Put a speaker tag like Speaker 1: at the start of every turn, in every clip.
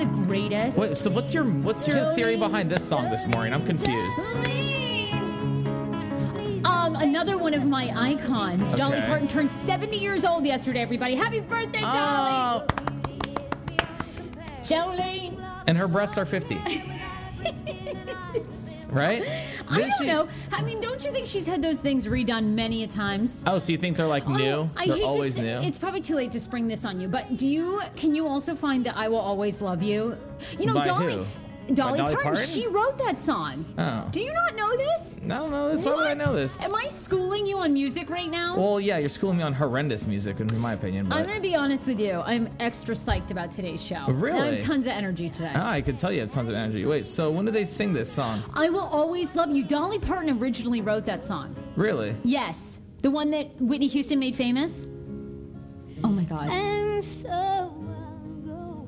Speaker 1: the greatest.
Speaker 2: Wait, so what's your what's your theory behind this song this morning? I'm confused.
Speaker 1: Um, another one of my icons. Dolly Parton turned 70 years old yesterday, everybody. Happy birthday, Dolly!
Speaker 2: Oh,
Speaker 1: Jolene!
Speaker 2: and her breasts are 50. right?
Speaker 1: I
Speaker 2: Didn't
Speaker 1: don't
Speaker 2: she-
Speaker 1: know. I mean, don't you think she's had those things redone many a times?
Speaker 2: Oh, so you think they're like new?
Speaker 1: Oh, I
Speaker 2: they're
Speaker 1: hate
Speaker 2: always
Speaker 1: to say,
Speaker 2: new.
Speaker 1: It's probably too late to spring this on you, but do you? Can you also find that "I Will Always Love You"? You know,
Speaker 2: By
Speaker 1: Dolly.
Speaker 2: who?
Speaker 1: Dolly,
Speaker 2: Dolly
Speaker 1: Parton,
Speaker 2: Parton?
Speaker 1: She wrote that song.
Speaker 2: Oh.
Speaker 1: Do you not know this?
Speaker 2: I don't know this. Why would I
Speaker 1: What?
Speaker 2: know this?
Speaker 1: Am I schooling you on music right now?
Speaker 2: Well, yeah, you're schooling me on horrendous music, in my opinion. But
Speaker 1: I'm gonna be honest with you. I'm extra psyched about today's show.
Speaker 2: Really?
Speaker 1: And I have tons of energy today.
Speaker 2: ah, I can tell you have tons of energy. Wait, so when did they sing this song?
Speaker 1: I will always love you. Dolly Parton originally wrote that song.
Speaker 2: Really?
Speaker 1: Yes, the one that Whitney Houston made famous. Oh my God.
Speaker 3: And so I'll go,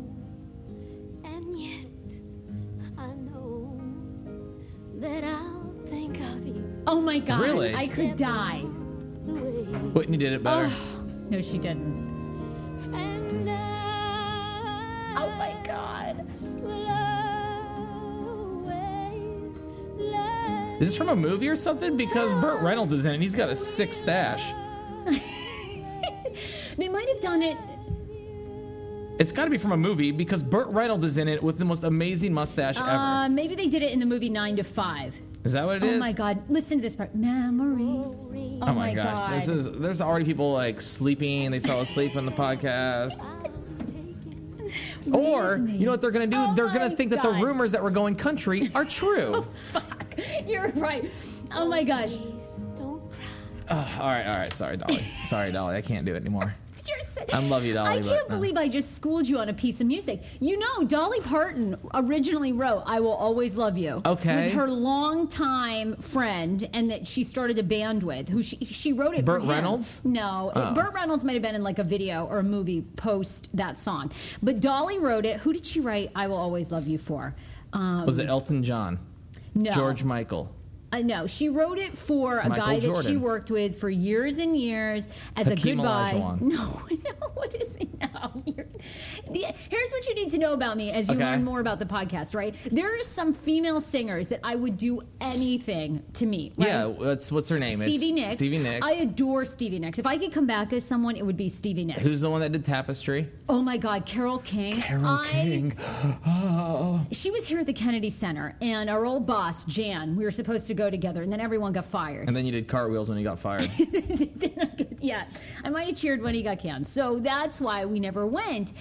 Speaker 3: and yet I know that I'll think of you
Speaker 1: Oh my God.
Speaker 2: Really?
Speaker 1: I could die.
Speaker 3: the way.
Speaker 2: Whitney did it better.
Speaker 1: Oh, no, she didn't.
Speaker 3: And I
Speaker 1: Oh my God.
Speaker 3: will always love
Speaker 2: Is this from a movie or something? Because Burt Reynolds is in it. and He's got a sick stash.
Speaker 1: They might have done it.
Speaker 2: It's got to be from a movie because Burt Reynolds is in it with the most amazing mustache ever.
Speaker 1: Uh, maybe they did it in the movie Nine to Five.
Speaker 2: Is that what it oh is?
Speaker 1: Oh my God! Listen to this part. Memories. Oh,
Speaker 2: Oh my, gosh, this is. There's already people like sleeping. They fell asleep on the podcast. Or you know what they're gonna do?
Speaker 1: Oh
Speaker 2: they're gonna think that the rumors that we're going country are true.
Speaker 1: oh, Fuck. You're right. Oh my gosh.
Speaker 3: Don't cry.
Speaker 2: Ugh, all right, all right. Sorry, Dolly. Sorry, Dolly. I can't do it anymore. I love you, Dolly,
Speaker 1: I can't
Speaker 2: uh.
Speaker 1: believe I just schooled you on a piece of music. You know, Dolly Parton originally wrote "I Will Always Love You"
Speaker 2: Okay.
Speaker 1: with her longtime friend, and that she started a band with. Who she she wrote it for
Speaker 2: Burt. Reynolds?
Speaker 1: No,
Speaker 2: Oh.
Speaker 1: Burt Reynolds might have been in like a video or a movie post that song, but Dolly wrote it. Who did she write "I Will Always Love You" for? Um,
Speaker 2: Was it Elton John?
Speaker 1: no,
Speaker 2: George Michael?
Speaker 1: I know she wrote it for a
Speaker 2: Michael
Speaker 1: guy that she worked with for years and years as
Speaker 2: Hakeem
Speaker 1: a goodbye.
Speaker 2: Olajuwon.
Speaker 1: No, no, what is it now? You're, the, here's what you need to know about me as you
Speaker 2: Okay.
Speaker 1: learn more about the podcast. Right, there are some female singers that I would do anything to meet. Right?
Speaker 2: Yeah. What's what's her name?
Speaker 1: Stevie
Speaker 2: it's
Speaker 1: Nicks.
Speaker 2: Stevie Nicks.
Speaker 1: I adore Stevie Nicks. If I could come back as someone, it would be Stevie Nicks.
Speaker 2: Who's the one that did Tapestry?
Speaker 1: oh my God, Carole King.
Speaker 2: Carol
Speaker 1: I-
Speaker 2: King. Oh.
Speaker 1: She was here at the Kennedy Center, and our old boss Jan. We were supposed to go together, and then everyone got fired.
Speaker 2: And then you did cartwheels when you got fired.
Speaker 1: yeah, I might have cheered when he got canned. So that's why we never went.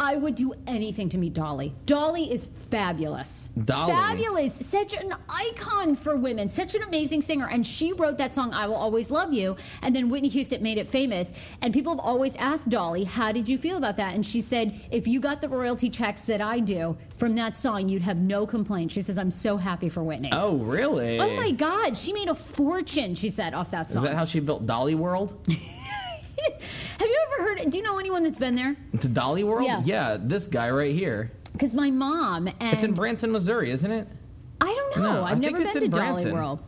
Speaker 1: I would do anything to meet Dolly. Dolly is fabulous.
Speaker 2: Dolly.
Speaker 1: Fabulous. Such an icon for women. Such an amazing singer. And she wrote that song, I Will Always Love You. And then Whitney Houston made it famous. And people have always asked Dolly, How did you feel about that? And she said, If you got the royalty checks that I do from that song, you'd have no complaints. She says, I'm so happy for Whitney.
Speaker 2: oh, really?
Speaker 1: Oh my God, she made a fortune, she said, off that song.
Speaker 2: Is that how she built Dolly World?
Speaker 1: Have you ever heard? Do you know anyone that's been there?
Speaker 2: It's a Dolly World?
Speaker 1: Yeah.
Speaker 2: yeah this guy right here.
Speaker 1: Because my mom and
Speaker 2: It's in Branson, Missouri, isn't it?
Speaker 1: I don't know.
Speaker 2: No, I
Speaker 1: I've never been to
Speaker 2: in
Speaker 1: Dolly World.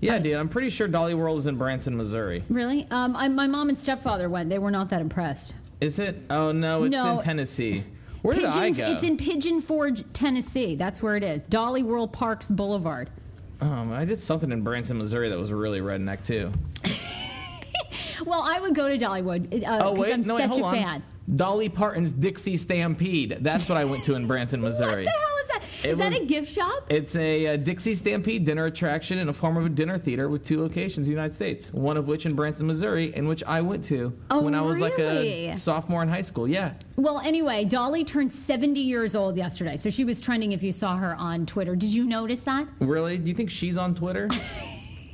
Speaker 2: Yeah, dude. I'm pretty sure Dolly World is in Branson, Missouri.
Speaker 1: Really? Um, I, my mom and stepfather went. They were not that impressed.
Speaker 2: Is it? Oh no, it's
Speaker 1: No.
Speaker 2: in Tennessee. Where
Speaker 1: Pigeon,
Speaker 2: did I go?
Speaker 1: It's in Pigeon Forge, Tennessee. That's where it is. Dolly World Parks Boulevard.
Speaker 2: Um, I did something in Branson, Missouri that was really redneck too.
Speaker 1: Well, I would go to Dollywood because
Speaker 2: Oh
Speaker 1: I'm
Speaker 2: no, wait,
Speaker 1: such
Speaker 2: hold
Speaker 1: a
Speaker 2: on.
Speaker 1: fan.
Speaker 2: Dolly Parton's Dixie Stampede. That's what I went to in Branson, Missouri.
Speaker 1: What the hell is that?
Speaker 2: It
Speaker 1: Is that
Speaker 2: was-
Speaker 1: a gift shop?
Speaker 2: It's a, uh Dixie Stampede dinner attraction in the form of a dinner theater with two locations in the United States. One of which in Branson, Missouri, in which I went to
Speaker 1: Oh,
Speaker 2: when I was like a sophomore in high school. Yeah.
Speaker 1: Well, anyway, Dolly turned 70 years old yesterday, so she was trending. If you saw her on Twitter, did you notice that?
Speaker 2: Really? Do you think she's on Twitter?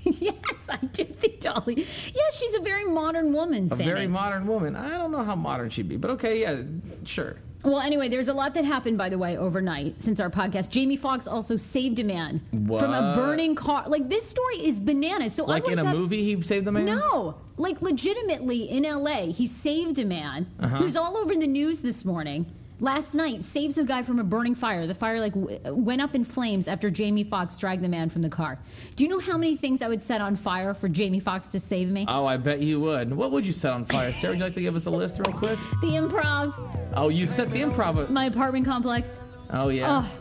Speaker 1: yes, I do think Dolly. Yes, she's a very modern woman.
Speaker 2: A
Speaker 1: Sammy.
Speaker 2: very modern woman. I don't know how modern she'd be, but okay, yeah, sure.
Speaker 1: Well, anyway, there's a lot that happened, by the way, overnight since our podcast. Jamie Foxx also saved a man from a burning car. Like this story is bananas. So
Speaker 2: Like
Speaker 1: I
Speaker 2: in a
Speaker 1: up-
Speaker 2: movie, he saved the man.
Speaker 1: No, like legitimately in L.A., he saved a man
Speaker 2: Uh-huh.
Speaker 1: who's all over the news this morning. Last night saves a guy from a burning fire. The fire like w- went up in flames after Jamie Foxx dragged the man from the car. Do you know how many things I would set on fire for Jamie Foxx to save me?
Speaker 2: Oh, I bet you would. What would you set on fire? Sarah, would you like to give us a list real quick?
Speaker 1: the improv,
Speaker 2: Oh, you set the improv.
Speaker 1: my apartment complex.
Speaker 2: Oh, yeah.
Speaker 1: Oh,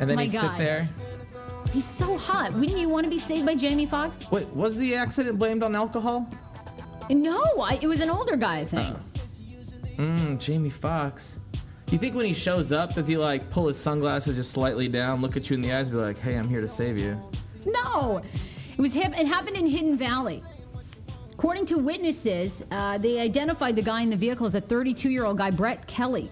Speaker 2: and then
Speaker 1: my
Speaker 2: he'd sit there.
Speaker 1: he's so hot. Wouldn't you want to be saved by Jamie Foxx?
Speaker 2: Wait, was the accident blamed on alcohol?
Speaker 1: No, I, it was an older guy, I think.
Speaker 2: Mmm, Jamie Foxx. You think when he shows up, does he like pull his sunglasses just slightly down, look at you in the eyes, and be like, "Hey, I'm here to save you"?
Speaker 1: No, it was him. It happened in Hidden Valley. According to witnesses, uh, they identified the guy in the vehicle as a 32-year-old guy, Brett Kelly.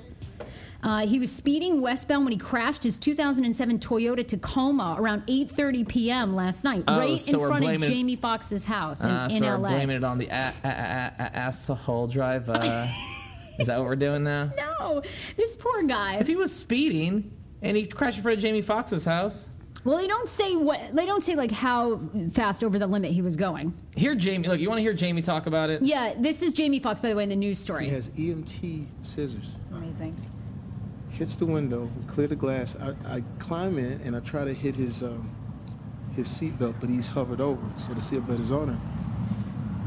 Speaker 1: Uh, he was speeding westbound when he crashed his 2007 Toyota Tacoma around 8:30 p.m. last night,
Speaker 2: Oh,
Speaker 1: right
Speaker 2: so
Speaker 1: in front of Jamie Foxx's house in,
Speaker 2: Uh,
Speaker 1: in
Speaker 2: so we're
Speaker 1: LA.
Speaker 2: blaming it on the a- a- a- asshole drive. Is that what we're doing now?
Speaker 1: No, this poor guy.
Speaker 2: If he was speeding and he crashed in front of Jamie Foxx's house,
Speaker 1: Well, they don't say what. They don't say like how fast over the limit he was going.
Speaker 2: hear Jamie. Look, you want to hear Jamie talk about it?
Speaker 1: Yeah, this is Jamie Foxx, by the way, in the news story.
Speaker 4: He has EMT scissors.
Speaker 1: Amazing.
Speaker 4: Hits the window, clear the glass. I, I climb in and I try to hit his um, his seatbelt, but he's hovered over, so the seatbelt is on him.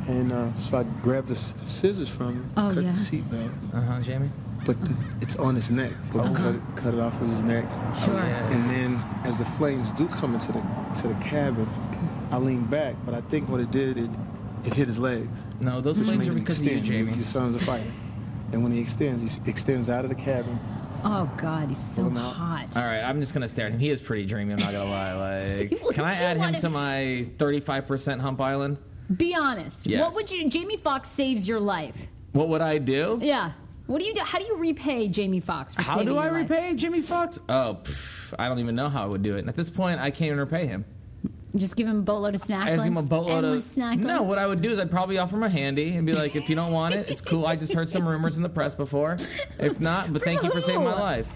Speaker 4: And uh, so I grab the scissors from him,
Speaker 1: Oh,
Speaker 4: cut
Speaker 1: yeah.
Speaker 4: the seatbelt,
Speaker 2: Uh huh, Jamie.
Speaker 4: but the, it's on his neck. But we cut, it, cut it off of his neck.
Speaker 1: Sure.
Speaker 4: And then as the flames do come into the to the cabin, I lean back, but I think what it did, it it hit his legs.
Speaker 2: No, those
Speaker 4: Which
Speaker 2: flames are
Speaker 4: him
Speaker 2: because of you. Jamie.
Speaker 4: Your son's a fighter. And when he extends, he extends out of the cabin.
Speaker 1: Oh God, he's so
Speaker 4: Pull him out.
Speaker 1: hot.
Speaker 2: All right, I'm just gonna stare at him. He is pretty dreamy. I'm not gonna lie. Like,
Speaker 1: Would
Speaker 2: can I add him
Speaker 1: wanna-
Speaker 2: to my 35% hump island?
Speaker 1: Be honest.
Speaker 2: Yes.
Speaker 1: What would you? Jamie Foxx saves your life.
Speaker 2: What would I do?
Speaker 1: Yeah. What do you do? How do you repay Jamie Foxx for saving?
Speaker 2: How do I
Speaker 1: life?
Speaker 2: repay Jimmy Fox? Oh, pff, I don't even know how I would do it. And at this point, I can't even repay him.
Speaker 1: Just give him a boatload of snacks.
Speaker 2: I just give him a boatload of.
Speaker 1: snack
Speaker 2: No, what I would do is I'd probably offer him a handy and be like, if you don't want it, it's cool. I just heard some rumors in the press before. If not, but thank you for saving my life.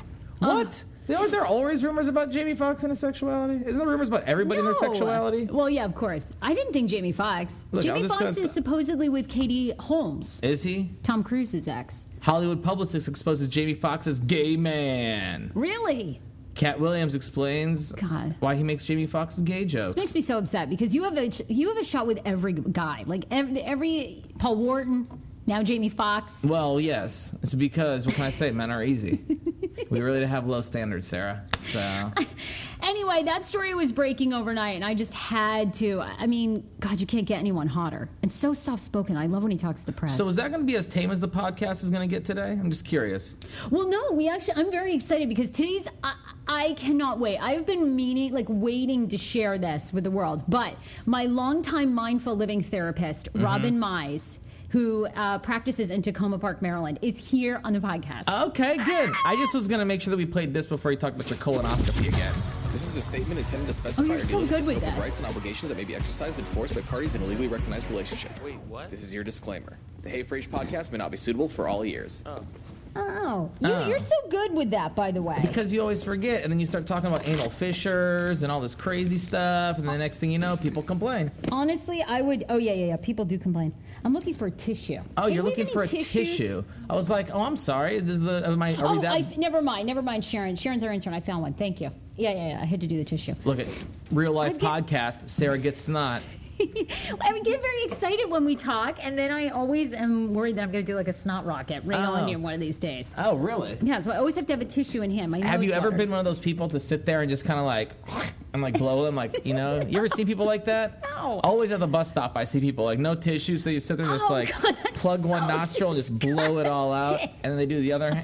Speaker 2: Oh. What? Aren't there always rumors about Jamie Foxx and his sexuality? Isn't there rumors about everybody and their sexuality?
Speaker 1: Well, yeah, of course. I didn't think Jamie Foxx.
Speaker 2: Look,
Speaker 1: Jamie Foxx is supposedly with Katie Holmes,
Speaker 2: Is he?
Speaker 1: Tom Cruise's ex.
Speaker 2: Hollywood publicist exposes Jamie Foxx as gay man.
Speaker 1: Really?
Speaker 2: Katt Williams explains
Speaker 1: God.
Speaker 2: why he makes Jamie Foxx gay jokes.
Speaker 1: This makes me so upset because you have a you have a shot with every guy, like every, every Paul Wharton, now Jamie Foxx.
Speaker 2: Well, yes. It's because, what can I say? Men are easy. we really have low standards, Sarah. So,
Speaker 1: Anyway, that story was breaking overnight, and I just had to. I mean, God, you can't get anyone hotter, and so soft spoken. I love when he talks to the press.
Speaker 2: so is that going to be as tame as the podcast is going to get today? I'm just curious.
Speaker 1: Well, no, we actually. I'm very excited because today's. I, I cannot wait. I've been meaning, like, waiting to share this with the world. But my longtime mindful living therapist,
Speaker 2: Mm-hmm.
Speaker 1: Robin Mize, who uh, practices in Takoma Park, Maryland, is here on the podcast.
Speaker 2: Okay, good. I just was going to make sure that we played this before you talked about your colonoscopy again.
Speaker 5: This is a statement intended to specify
Speaker 1: Oh,
Speaker 5: or
Speaker 1: so
Speaker 5: deal with
Speaker 1: good
Speaker 5: the
Speaker 1: with
Speaker 5: scope of rights and obligations that may be exercised and enforced by parties in a legally recognized relationship. Wait, what? This is your disclaimer. The Hey Frase podcast may not be suitable for all ears.
Speaker 1: oh, Oh, you,
Speaker 2: Oh.
Speaker 1: you're so good with that, by the way.
Speaker 2: Because you always forget, and then you start talking about anal fissures and all this crazy stuff, and the next thing you know, people complain.
Speaker 1: Honestly, I would. Oh yeah, yeah, yeah. People do complain. I'm looking for a tissue.
Speaker 2: Oh,
Speaker 1: Can
Speaker 2: you're
Speaker 1: we
Speaker 2: looking for a
Speaker 1: tissues?
Speaker 2: tissue. I was like, oh, I'm sorry. Is the am I, are we
Speaker 1: Oh,
Speaker 2: that?
Speaker 1: I, never mind. Never mind, Sharon. Sharon's our intern. I found one. Thank you. Yeah, yeah, yeah. I had to do the tissue.
Speaker 2: Look at real life
Speaker 1: I've get-
Speaker 2: podcast. Sarah gets snot.
Speaker 1: I would get very excited when we talk, and then I always am worried that I'm going to do like a snot rocket right
Speaker 2: Oh.
Speaker 1: on you one of these days.
Speaker 2: Oh, really?
Speaker 1: Yeah, so I always have to have a tissue in hand.
Speaker 2: Have you ever
Speaker 1: waters.
Speaker 2: been one of those people to sit there and just kind of like and like blow them? Like, you know, you ever see people like that?
Speaker 1: No.
Speaker 2: Always at the bus stop, I see people like no tissue, so you sit there and just
Speaker 1: Oh,
Speaker 2: like
Speaker 1: God,
Speaker 2: plug one
Speaker 1: so
Speaker 2: nostril and just blow it all out, and then they do the other.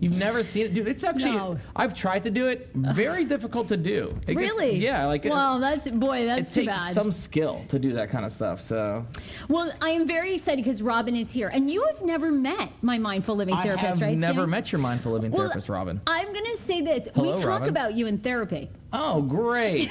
Speaker 2: You've never seen it, dude. It's actually
Speaker 1: No.
Speaker 2: I've tried to do it. Very difficult to do. It gets-
Speaker 1: Really?
Speaker 2: yeah, like it,
Speaker 1: Well, that's boy,
Speaker 2: it
Speaker 1: that's too
Speaker 2: takes
Speaker 1: bad.
Speaker 2: some skill to do that kind of stuff. So
Speaker 1: well, I am very excited because Robin is here, and you have never met my mindful living therapist right.
Speaker 2: I
Speaker 1: therapist,
Speaker 2: have
Speaker 1: right?
Speaker 2: never
Speaker 1: Sam?
Speaker 2: met your mindful living
Speaker 1: Well,
Speaker 2: therapist, Robin.
Speaker 1: I'm going to say this:
Speaker 2: Hello,
Speaker 1: we talk
Speaker 2: Robin.
Speaker 1: about you in therapy.
Speaker 2: Oh, great.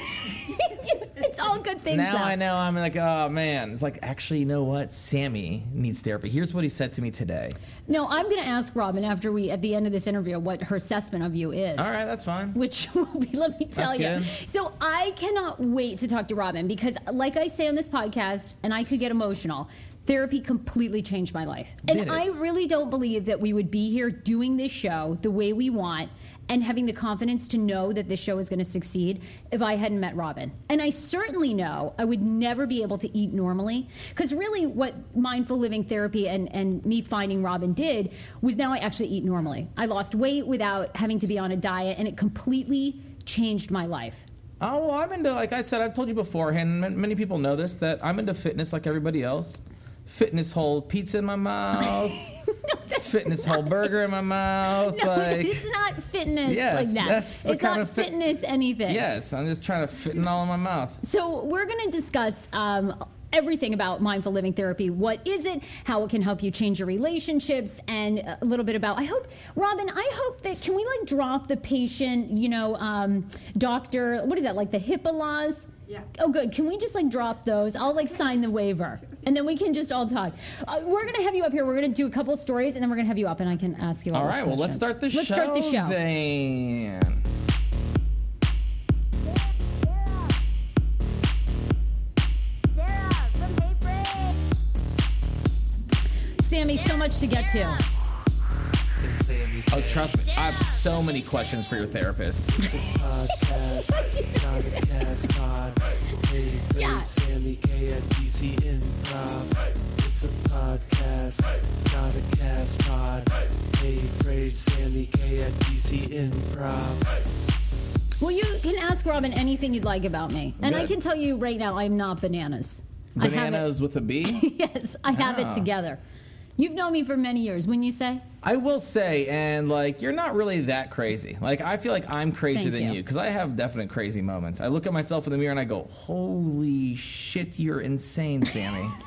Speaker 1: it's all good things.
Speaker 2: now
Speaker 1: though.
Speaker 2: I know I'm like, oh man. It's like, actually, you know what? Sammy needs therapy. Here's what he said to me today.
Speaker 1: No, I'm going to ask Robin after we, at the end of this interview, what her assessment of you is.
Speaker 2: All right, that's fine.
Speaker 1: Which will be, let me tell
Speaker 2: That's
Speaker 1: you.
Speaker 2: good.
Speaker 1: So I cannot wait to talk to Robin because, like I say on this podcast, and I could get emotional. Therapy completely changed my life. And
Speaker 2: it?
Speaker 1: I really don't believe that we would be here doing this show the way we want and having the confidence to know that this show is going to succeed if I hadn't met Robin. And I certainly know I would never be able to eat normally because really what mindful living therapy and, and me finding Robin did was now I actually eat normally. I lost weight without having to be on a diet and it completely changed my life.
Speaker 2: Oh well, I'm into like I said. I've told you beforehand. Many people know this that I'm into fitness like everybody else. Fitness hole pizza in my mouth. fitness whole burger in my mouth.
Speaker 1: No,
Speaker 2: like
Speaker 1: it's not fitness
Speaker 2: Yes,
Speaker 1: like that.
Speaker 2: that's
Speaker 1: it's not
Speaker 2: fit-
Speaker 1: fitness anything.
Speaker 2: yes, I'm just trying to fit it all in my mouth.
Speaker 1: So we're going to discuss um, everything about mindful living therapy. What is it? How it can help you change your relationships, and a little bit about. I hope, Robin. I hope that can we like drop the patient, you know, um, doctor. What is that like the HIPAA laws?
Speaker 6: Yeah.
Speaker 1: Oh, good. Can we just like drop those? I'll like sign the waiver, and then we can just all talk. Uh, we're gonna have you up here. We're gonna do a couple stories, and then we're gonna have you up, and I can ask you all.
Speaker 2: All
Speaker 1: those
Speaker 2: right, well let's start the show.
Speaker 1: let's start the show.
Speaker 2: Then.
Speaker 3: Sarah from
Speaker 1: Sammy, so much to get to.
Speaker 2: Oh, trust me, I have so many questions for your therapist.
Speaker 7: podcast, not pod. Hey,
Speaker 1: Yeah.
Speaker 7: Sammy K at DC Improv. It's a podcast, not a cast pod. Hey, Fred, Sammy K at DC Improv.
Speaker 1: Well, you can ask Robin anything you'd like about me, and I can tell you right now, I'm not bananas. I have
Speaker 2: Bananas with a B.
Speaker 1: yes, I have it
Speaker 2: Ah.
Speaker 1: together. You've known me for many years, wouldn't you say?
Speaker 2: I will say, and like, you're not really that crazy. Like, I feel like I'm crazier
Speaker 1: Thank
Speaker 2: than
Speaker 1: you.
Speaker 2: because I have definite crazy moments. I look at myself in the mirror and I go, "Holy shit, you're insane, Sammy."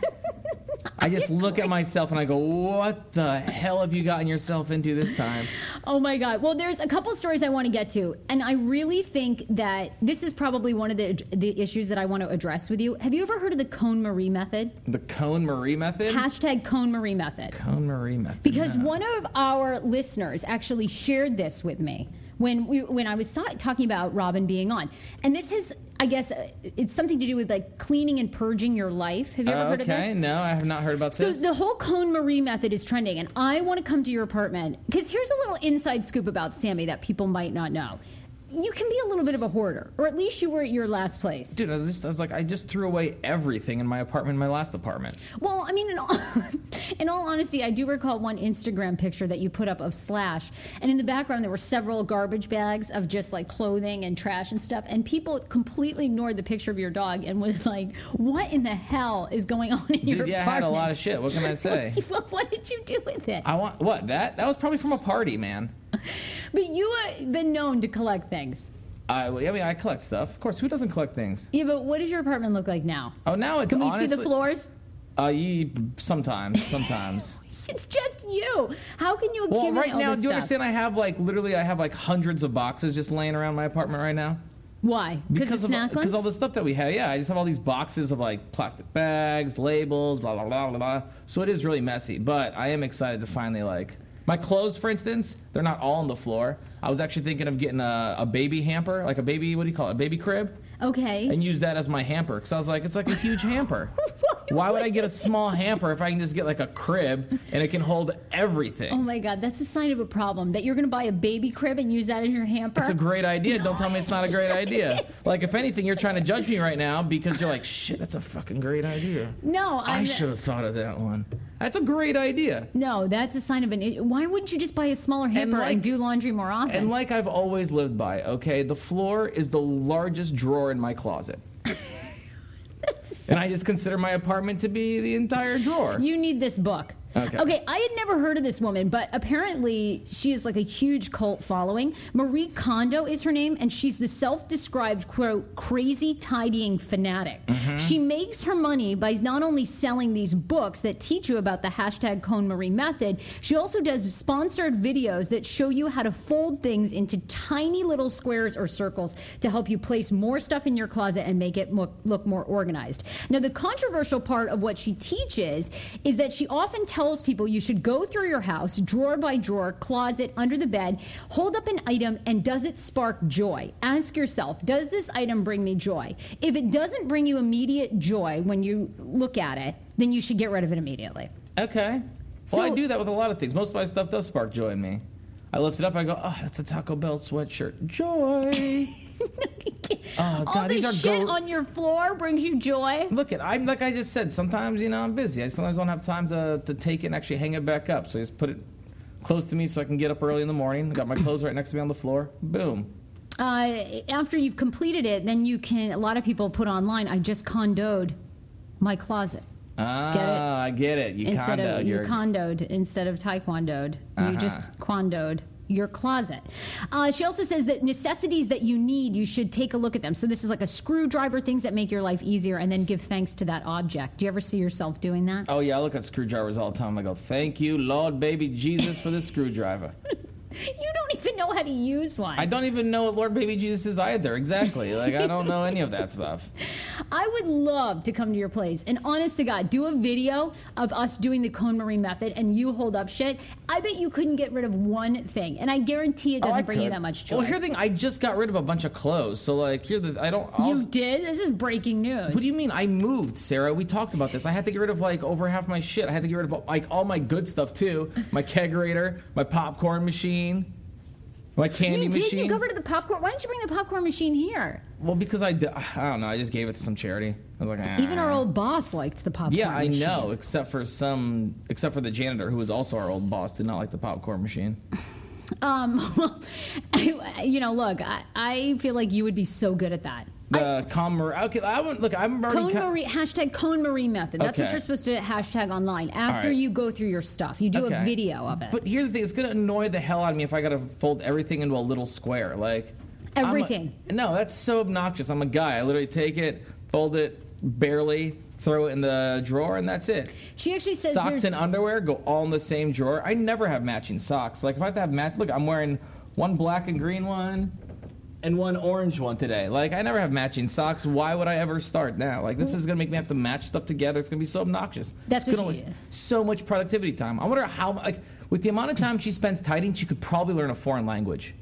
Speaker 2: I just look at myself and I go, "What the hell have you gotten yourself into this time?"
Speaker 1: Oh my God. Well, there's a couple stories I want to get to, and I really think that this is probably one of the the issues that I want to address with you. Have you ever heard of the KonMari method?
Speaker 2: The KonMari method.
Speaker 1: Hashtag KonMari method.
Speaker 2: KonMari method.
Speaker 1: Because
Speaker 2: yeah.
Speaker 1: one of our listeners actually shared this with me when we when I was ta- talking about Robin being on, and this has, I guess, uh, it's something to do with like cleaning and purging your life. Have you ever heard of this?
Speaker 2: Okay, no, I have not heard about
Speaker 1: So
Speaker 2: this.
Speaker 1: So the whole KonMari method is trending, and I want to come to your apartment because here's a little inside scoop about Sammy that people might not know. You can be a little bit of a hoarder, or at least you were at your last place.
Speaker 2: Dude, I was, just, I was like, I just threw away everything in my apartment, in my last apartment.
Speaker 1: Well, I mean, in all, in all honesty, I do recall one Instagram picture that you put up of Slash, and in the background there were several garbage bags of just like clothing and trash and stuff, and people completely ignored the picture of your dog and was like, "What in the hell is going on in your
Speaker 2: Dude, yeah, I had a lot of shit. What can I say?
Speaker 1: well, what did you do with it?
Speaker 2: I want what that? That was probably from a party, man.
Speaker 1: But you have been known to collect things.
Speaker 2: I, I mean, I collect stuff. Of course, who doesn't collect things?
Speaker 1: Yeah, but what does your apartment look like now?
Speaker 2: Oh, now it's
Speaker 1: Can we
Speaker 2: honestly.
Speaker 1: see the floors?
Speaker 2: Uh, ye, sometimes, sometimes.
Speaker 1: It's just you. How can you accumulate?
Speaker 2: well,
Speaker 1: right
Speaker 2: now, do you
Speaker 1: stuff?
Speaker 2: understand? I have like literally, I have like hundreds of boxes just laying around my apartment right now.
Speaker 1: Why? Because of
Speaker 2: because all the stuff that we have. Yeah, I just have all these boxes of like plastic bags, labels, blah blah blah blah blah. So it is really messy, but I am excited to finally like my clothes, for instance. They're not all on the floor. I was actually thinking of getting a, a baby hamper, like a baby. What do you call it? A baby crib.
Speaker 1: Okay.
Speaker 2: and use that as my hamper because I was like, it's like a huge hamper. Why would I get a small hamper if I can just get like a crib and it can hold everything?
Speaker 1: Oh my God, that's a sign of a problem. That you're going to buy a baby crib and use that as your hamper.
Speaker 2: It's a great idea. Don't tell me it's not a great idea. Like, if anything, you're trying to judge me right now because you're like, shit, that's a fucking great idea.
Speaker 1: no,
Speaker 2: I
Speaker 1: I'm,
Speaker 2: should have thought of that one. That's a great idea.
Speaker 1: no, that's a sign of an. Why wouldn't you just buy a smaller hamper and,
Speaker 2: like-
Speaker 1: do laundry more often?
Speaker 2: And like I've always lived by, okay, the floor is the largest drawer in my closet. And I just consider my apartment to be the entire drawer.
Speaker 1: You need this book.
Speaker 2: Okay.
Speaker 1: I had never heard of this woman, but apparently she is like a huge cult following. Marie Kondo is her name, and she's the self described, quote, crazy tidying fanatic.
Speaker 2: Mm-hmm.
Speaker 1: She makes her money by not only selling these books that teach you about the hashtag KonMari method, she also does sponsored videos that show you how to fold things into tiny little squares or circles to help you place more stuff in your closet and make it look more organized. Now, the controversial part of what she teaches is that she often tells people you should go through your house, drawer by drawer, closet, under the bed, hold up an item, and does it spark joy? Ask yourself, does this item bring me joy? If it doesn't bring you immediate joy when you look at it, then you should get rid of it immediately.
Speaker 2: Okay. Well, I do that with a lot of things. Most of my stuff does spark joy in me. I lift it up. I go, oh, that's a Taco Bell sweatshirt. Joy. Oh,
Speaker 1: All
Speaker 2: God,
Speaker 1: this
Speaker 2: these are
Speaker 1: shit
Speaker 2: go-
Speaker 1: on your floor brings you joy.
Speaker 2: Look at I'm like I just said. Sometimes you know I'm busy. I sometimes don't have time to, to take it and actually hang it back up. So I just put it close to me so I can get up early in the morning. I got my clothes right next to me on the floor. Boom.
Speaker 1: Uh, after you've completed it, then you can. A lot of people put online, "I just condoed my closet."
Speaker 2: Ah,
Speaker 1: Get it?
Speaker 2: I get it. You
Speaker 1: instead
Speaker 2: condo.
Speaker 1: of you condoed instead of taekwondoed. You
Speaker 2: Uh-huh.
Speaker 1: just quandoed your closet. Uh, she also says that necessities that you need, you should take a look at them. So this is like a screwdriver, things that make your life easier, and then give thanks to that object. Do you ever see yourself doing that?
Speaker 2: Oh yeah, I look at screwdrivers all the time. I go, "Thank you, Lord, baby Jesus, for this screwdriver."
Speaker 1: You don't even know how to use one.
Speaker 2: I don't even know what Lord Baby Jesus is either. Exactly. Like I don't know any of that stuff.
Speaker 1: I would love to come to your place and honest to God, do a video of us doing the KonMari method and you hold up shit. I bet you couldn't get rid of one thing. And I guarantee it
Speaker 2: Oh,
Speaker 1: doesn't
Speaker 2: I
Speaker 1: bring you that much joy.
Speaker 2: Well, here the thing, I just got rid of a bunch of clothes. So like, here the I don't. I'll,
Speaker 1: you did? This is breaking news.
Speaker 2: What do you mean? I moved, Sarah. We talked about this. I had to get rid of like over half my shit. I had to get rid of like all my good stuff too. My kegerator, my popcorn machine, my candy
Speaker 1: you did?
Speaker 2: machine.
Speaker 1: You of the popcorn? Why didn't you bring the popcorn machine here?
Speaker 2: well, because I, don't know. I just gave it to some charity. I was like, ah.
Speaker 1: Even our old boss liked the popcorn
Speaker 2: Yeah, I
Speaker 1: machine.
Speaker 2: know. Except for some, except for the janitor who was also our old boss, did not like the popcorn machine.
Speaker 1: Um, well, I, you know, look, I, I feel like you would be so good at that.
Speaker 2: The Commer. Okay, I would look. I'm already.
Speaker 1: Cone
Speaker 2: ca-
Speaker 1: Marie, hashtag KonMari method. That's what you're supposed to hashtag online. After
Speaker 2: right.
Speaker 1: you go through your stuff, you do a video of it.
Speaker 2: But here's the thing: it's gonna annoy the hell out of me if I gotta fold everything into a little square. Like I'm a-
Speaker 1: Everything.
Speaker 2: no, that's so obnoxious. I'm a guy. I literally take it, fold it barely, throw it in the drawer, and that's it.
Speaker 1: she actually says
Speaker 2: socks and underwear go all in the same drawer. I never have matching socks. Like if I have to have match, look, I'm wearing one black and green one. And one orange one today. Like I never have matching socks. Why would I ever start now? Like this is gonna make me have to match stuff together. It's gonna be so obnoxious.
Speaker 1: That's
Speaker 2: It's
Speaker 1: what
Speaker 2: gonna
Speaker 1: she-
Speaker 2: waste so much productivity time. I wonder how like with the amount of time she spends tidying, she could probably learn a foreign language.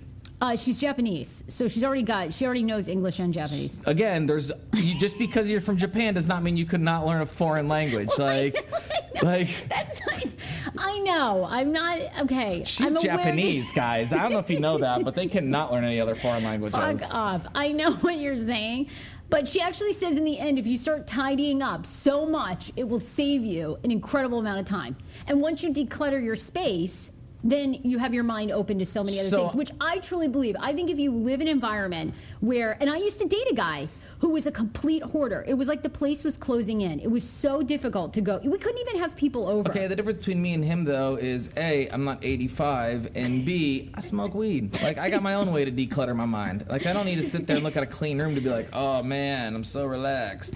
Speaker 1: Uh, she's Japanese, so she's already got she already knows English and Japanese.
Speaker 2: Again, there's you, just because you're from Japan does not mean you could not learn a foreign language. Like, like
Speaker 1: That's not, I know. I'm not okay.
Speaker 2: she's
Speaker 1: I'm
Speaker 2: Japanese, guys. I don't know if you know that, but they cannot learn any other foreign languages.
Speaker 1: Fuck off. I know what you're saying. But she actually says in the end, if you start tidying up so much, it will save you an incredible amount of time. And once you declutter your space, then you have your mind open to so many other
Speaker 2: So-
Speaker 1: things, which I truly believe. I think if you live in an environment where, and I used to date a guy who was a complete hoarder. It was like the place was closing in. It was so difficult to go. We couldn't even have people over.
Speaker 2: Okay, the difference between me and him though is A, I'm not 85, and B, I smoke weed. Like I got my own way to declutter my mind. Like I don't need to sit there and look at a clean room to be like, oh man, I'm so relaxed.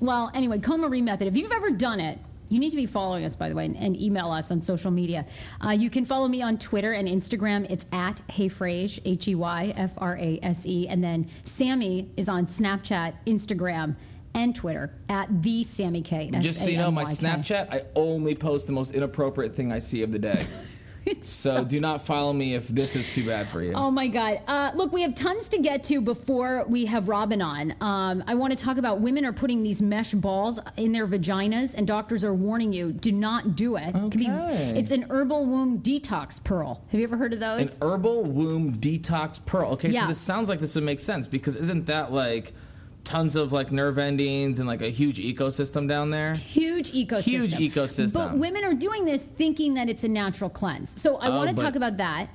Speaker 1: Well, anyway, KonMari method. If you've ever done it, you need to be following us, by the way, and, and email us on social media. Uh, you can follow me on Twitter and Instagram. It's at HeyFrase, H E Y F R A S E. And then Sammy is on Snapchat, Instagram, and Twitter at the Sammy K.
Speaker 2: Just so you know, my Snapchat, I only post the most inappropriate thing I see of the day.
Speaker 1: It's
Speaker 2: So do not follow me if this is too bad for you.
Speaker 1: Oh my God. Uh, look, we have tons to get to before we have Robin on. Um, I want to talk about women are putting these mesh balls in their vaginas, and doctors are warning you do not do it. It be-
Speaker 2: Okay.
Speaker 1: it's an herbal womb detox pearl. Have you ever heard of those?
Speaker 2: An herbal womb detox pearl. Okay,
Speaker 1: Yeah.
Speaker 2: so this sounds like this would make sense because isn't that like tons of like nerve endings and like a huge ecosystem down there?
Speaker 1: Huge ecosystem.
Speaker 2: Huge ecosystem.
Speaker 1: But women are doing this thinking that it's a natural cleanse. So I
Speaker 2: Oh,
Speaker 1: want to
Speaker 2: but-
Speaker 1: talk about that.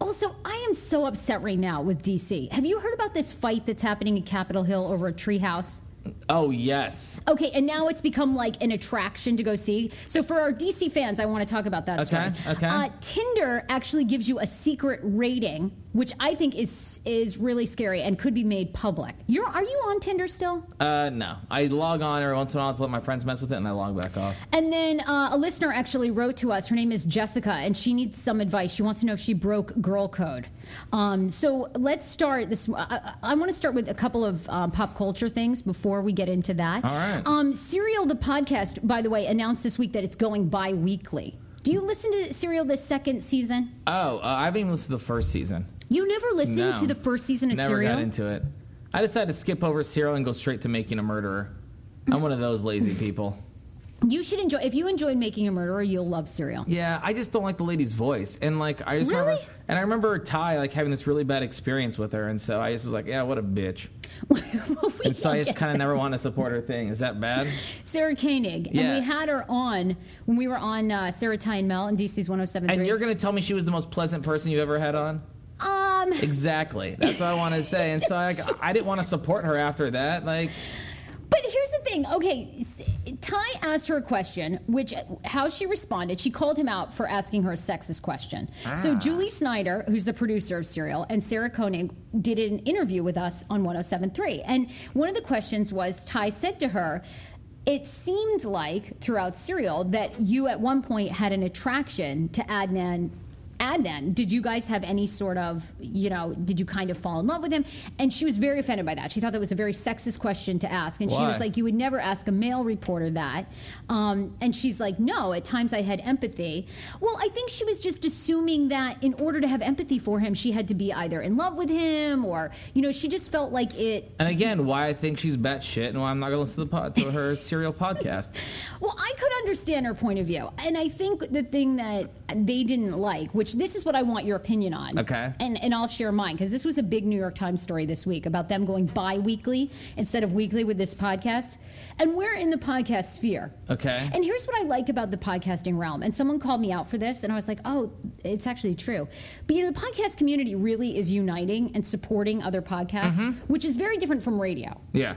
Speaker 1: Also, I am so upset right now with DC. Have you heard about this fight that's happening at Capitol Hill over a treehouse?
Speaker 2: Oh yes.
Speaker 1: Okay, and now it's become like an attraction to go see. So for our DC fans, I want to talk about that
Speaker 2: Okay,
Speaker 1: story.
Speaker 2: okay.
Speaker 1: Uh, Tinder actually gives you a secret rating, which I think is is really scary and could be made public. You're are you on Tinder still?
Speaker 2: Uh, no. I log on every once in a while to let my friends mess with it, and I log back off.
Speaker 1: And then uh, a listener actually wrote to us. Her name is Jessica, and she needs some advice. She wants to know if she broke girl code. Um, so let's start this. I, I want to start with a couple of um, pop culture things before we get into that.
Speaker 2: All right.
Speaker 1: Um, Serial, the podcast, by the way, announced this week that it's going bi weekly. Do you listen to Serial this second season?
Speaker 2: Oh, uh, I haven't even listened to the first season.
Speaker 1: You never listened
Speaker 2: No.
Speaker 1: to the first season of
Speaker 2: Never
Speaker 1: Serial?
Speaker 2: got into it. I decided to skip over Serial and go straight to making a murderer. I'm one of those lazy people.
Speaker 1: You should enjoy. If you enjoyed Making a Murderer, you'll love Serial.
Speaker 2: Yeah, I just don't like the lady's voice, and like I just
Speaker 1: Really?
Speaker 2: remember, and I remember Ty like having this really bad experience with her, and so I just was like, yeah, what a bitch, and so I just kind of never want to support her thing. Is that bad?
Speaker 1: Sarah Koenig, and
Speaker 2: Yeah.
Speaker 1: we had her on when we were on uh, Sarah Ty and Mel in DC's 107
Speaker 2: And you're gonna tell me she was the most pleasant person you've ever had on?
Speaker 1: um,
Speaker 2: Exactly. That's what I want to say. And so like, I didn't want to support her after that. Like,
Speaker 1: But here's the thing. Okay, Ty asked her a question, which how she responded. She called him out for asking her a sexist question. So ah. Julie Snyder, who's the producer of Serial, and Sarah Koenig did an interview with us on 107.3. And one of the questions was Ty said to her. It seemed like throughout Serial that you at one point had an attraction to Adnan Adnan, did you guys have any sort of, you know, did you kind of fall in love with him? And she was very offended by that. She thought that was a very sexist question to ask. And she was like, you would never ask a male reporter that. Um, and she's like, no, at times I had empathy. Well, I think she was just assuming that in order to have empathy for him, she had to be either in love with him or, you know, she just felt like it.
Speaker 2: and again, why I think she's batshit, and why I'm not gonna listen to the pod, to her serial podcast.
Speaker 1: Well, I could understand her point of view. And I think the thing that they didn't like, which this is what I want your opinion on.
Speaker 2: Okay.
Speaker 1: And, and I'll share mine because this was a big New York Times story this week about them going bi weekly instead of weekly with this podcast. And we're in the podcast sphere.
Speaker 2: Okay.
Speaker 1: And here's what I like about the podcasting realm. And someone called me out for this, and I was like, oh, it's actually true. But you know, the podcast community really is uniting and supporting other podcasts,
Speaker 2: Mm-hmm.
Speaker 1: which is very different from radio.
Speaker 2: Yeah.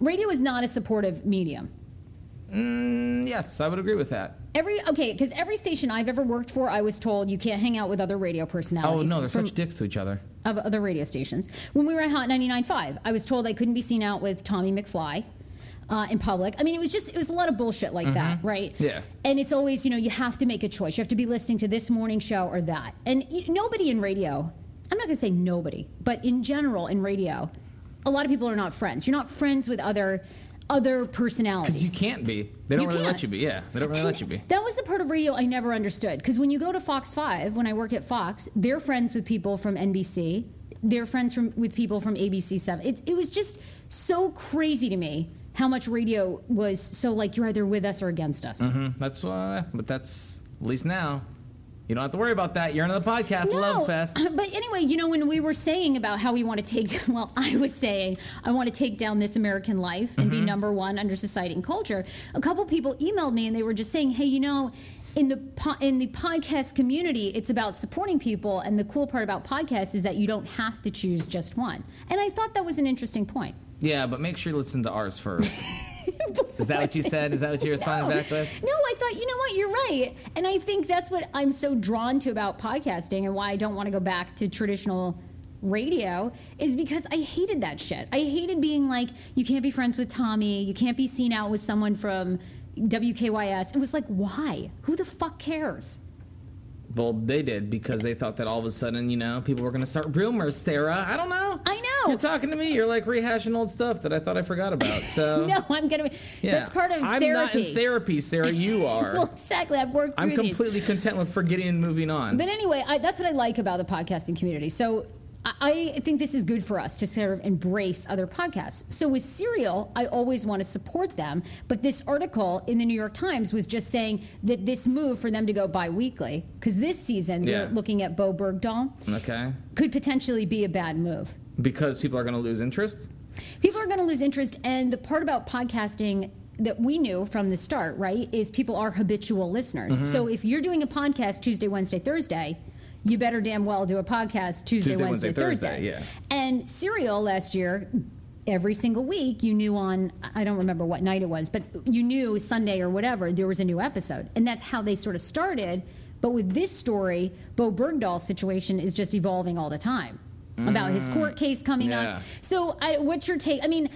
Speaker 1: Radio is not a supportive medium.
Speaker 2: Mm, yes, I would agree with that.
Speaker 1: Every okay, because every station I've ever worked for, I was told you can't hang out with other radio personalities.
Speaker 2: Oh
Speaker 1: personalities.
Speaker 2: no, they're
Speaker 1: from,
Speaker 2: such dicks to each other.
Speaker 1: of other radio stations. When we were at Hot 99.5, I was told I couldn't be seen out with Tommy McFly. Uh, in public, I mean, it was just it was a lot of bullshit like that, right?
Speaker 2: Mm-hmm. Yeah.
Speaker 1: And it's always, you know, you have to make a choice. You have to be listening to this morning show or that. And y- nobody in radio, I'm not going to say nobody, but in general in radio, a lot of people are not friends. You're not friends with other other personalities.
Speaker 2: Because you can't be. They don't
Speaker 1: You
Speaker 2: really
Speaker 1: can't.
Speaker 2: let you be. Yeah, they don't really
Speaker 1: And
Speaker 2: let you be.
Speaker 1: That was the part of radio I never understood. Because when you go to Fox 5, when I work at Fox, they're friends with people from NBC. They're friends from, with people from ABC 7. It, it was just so crazy to me how much radio was so like you're either with us or against us.
Speaker 2: Mm, That's why. But that's at least now. You don't have to worry about that. You're into the podcast love fest.
Speaker 1: But anyway, you know, when we were saying about how we want to take, down, well, I was saying I want to take down this American life and
Speaker 2: Mm-hmm.
Speaker 1: be number one under society and culture. A couple people emailed me and they were just saying, hey, you know, in the po- in the podcast community, it's about supporting people, and the cool part about podcasts is that you don't have to choose just one. And I thought that was an interesting point.
Speaker 2: Yeah, but make sure you listen to ours first. Is that what you said? Is that what you responded
Speaker 1: No.
Speaker 2: back with?
Speaker 1: No, I thought, you know what, you're right. And I think that's what I'm so drawn to about podcasting and why I don't want to go back to traditional radio is because I hated that shit. I hated being like, you can't be friends with Tommy, you can't be seen out with someone from WKYS. It was like, why? Who the fuck cares?
Speaker 2: Well, they did because they thought that all of a sudden, you know, people were going to start rumors, Sarah. I don't know.
Speaker 1: I know.
Speaker 2: You're talking to me. You're like rehashing old stuff that I thought I forgot about. So
Speaker 1: No, I'm gonna be.
Speaker 2: yeah.
Speaker 1: That's part of
Speaker 2: I'm
Speaker 1: therapy.
Speaker 2: not in therapy, Sarah. You are.
Speaker 1: well, exactly. I've worked.
Speaker 2: With I'm
Speaker 1: through these.
Speaker 2: completely content with forgetting and moving on.
Speaker 1: But anyway, I, that's what I like about the podcasting community. So I, think this is good for us to sort of embrace other podcasts. So with Serial, I always want to support them. But this article in the New York Times was just saying that this move for them to go bi-weekly, because this season they're looking at Bowe Bergdahl,
Speaker 2: okay.
Speaker 1: could potentially be a bad move.
Speaker 2: Because people are going to lose interest.
Speaker 1: People are going to lose interest. And the part about podcasting that we knew from the start, right, is people are habitual listeners.
Speaker 2: Mm-hmm.
Speaker 1: So if you're doing a podcast Tuesday, Wednesday, Thursday, you better damn well do a podcast Tuesday,
Speaker 2: Tuesday,
Speaker 1: Wednesday,
Speaker 2: Wednesday,
Speaker 1: Thursday.
Speaker 2: Thursday, yeah.
Speaker 1: And Serial last year, every single week, you knew on, I don't remember what night it was, but you knew Sunday or whatever, there was a new episode. And that's how they sort of started. But with this story, Bowe Bergdahl's situation is just evolving all the time about his court case coming
Speaker 2: Mm. yeah.
Speaker 1: up. So, I, what's your take? I mean,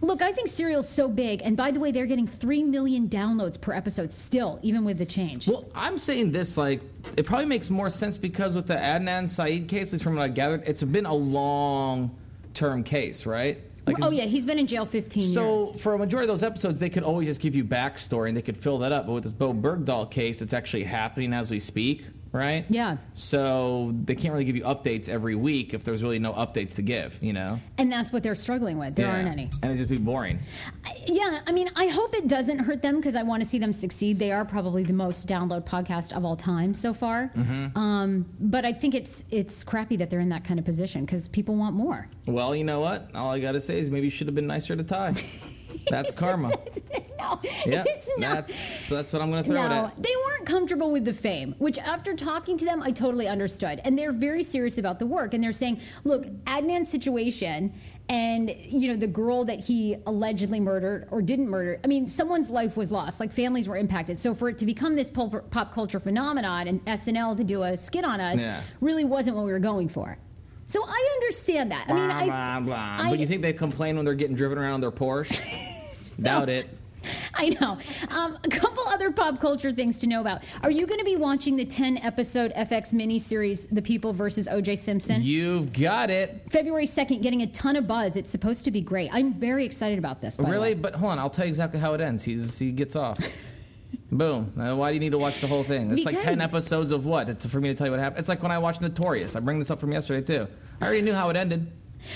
Speaker 1: look, I think Serial's so big, and by the way, they're getting three million downloads per episode still, even with the change.
Speaker 2: Well, I'm saying this like it probably makes more sense because with the Adnan Syed case, at least from what I gathered, it's been a long term case, right? Like
Speaker 1: oh yeah, he's been in jail 15
Speaker 2: So
Speaker 1: years.
Speaker 2: So for a majority of those episodes, they could always just give you backstory and they could fill that up. But with this Bowe Bergdahl case, it's actually happening as we speak, right?
Speaker 1: Yeah.
Speaker 2: So they can't really give you updates every week if there's really no updates to give, you know?
Speaker 1: And that's what they're struggling with. There
Speaker 2: Yeah.
Speaker 1: aren't any.
Speaker 2: And it'd just be boring.
Speaker 1: Yeah, I mean, I hope it doesn't hurt them because I want to see them succeed. They are probably the most download podcast of all time so far.
Speaker 2: Mm-hmm.
Speaker 1: Um, but I think it's it's crappy that they're in that kind of position because people want more.
Speaker 2: Well, you know what? All I gotta say is maybe you should have been nicer to Ty. That's karma.
Speaker 1: no,
Speaker 2: Yeah,
Speaker 1: it's not.
Speaker 2: that's that's what I'm gonna throw it
Speaker 1: No,
Speaker 2: at.
Speaker 1: they weren't comfortable with the fame, which after talking to them, I totally understood. And they're very serious about the work. And they're saying, look, Adnan's situation and, you know, the girl that he allegedly murdered or didn't murder, I mean, someone's life was lost. Like families were impacted. So for it to become this pop, pop culture phenomenon and SNL to do a skit on us
Speaker 2: Yeah.
Speaker 1: really wasn't what we were going for. So I understand that. I mean,
Speaker 2: blah,
Speaker 1: I,
Speaker 2: blah, blah.
Speaker 1: I-
Speaker 2: but you think they complain when they're getting driven around in their Porsche? Doubt it.
Speaker 1: I know. Um, a couple other pop culture things to know about. Are you going to be watching the 10 episode FX miniseries, The People versus OJ Simpson?
Speaker 2: You've got it.
Speaker 1: February 2nd, getting a ton of buzz. It's supposed to be great. I'm very excited about this. by the
Speaker 2: Really? But hold on, I'll tell you exactly how it ends. He's he gets off. Boom. Now, why do you need to watch the whole thing? It's like ten episodes of what? It's for me to tell you what happened. It's like when I watched Notorious. I bring this up from yesterday too. I already knew how it ended.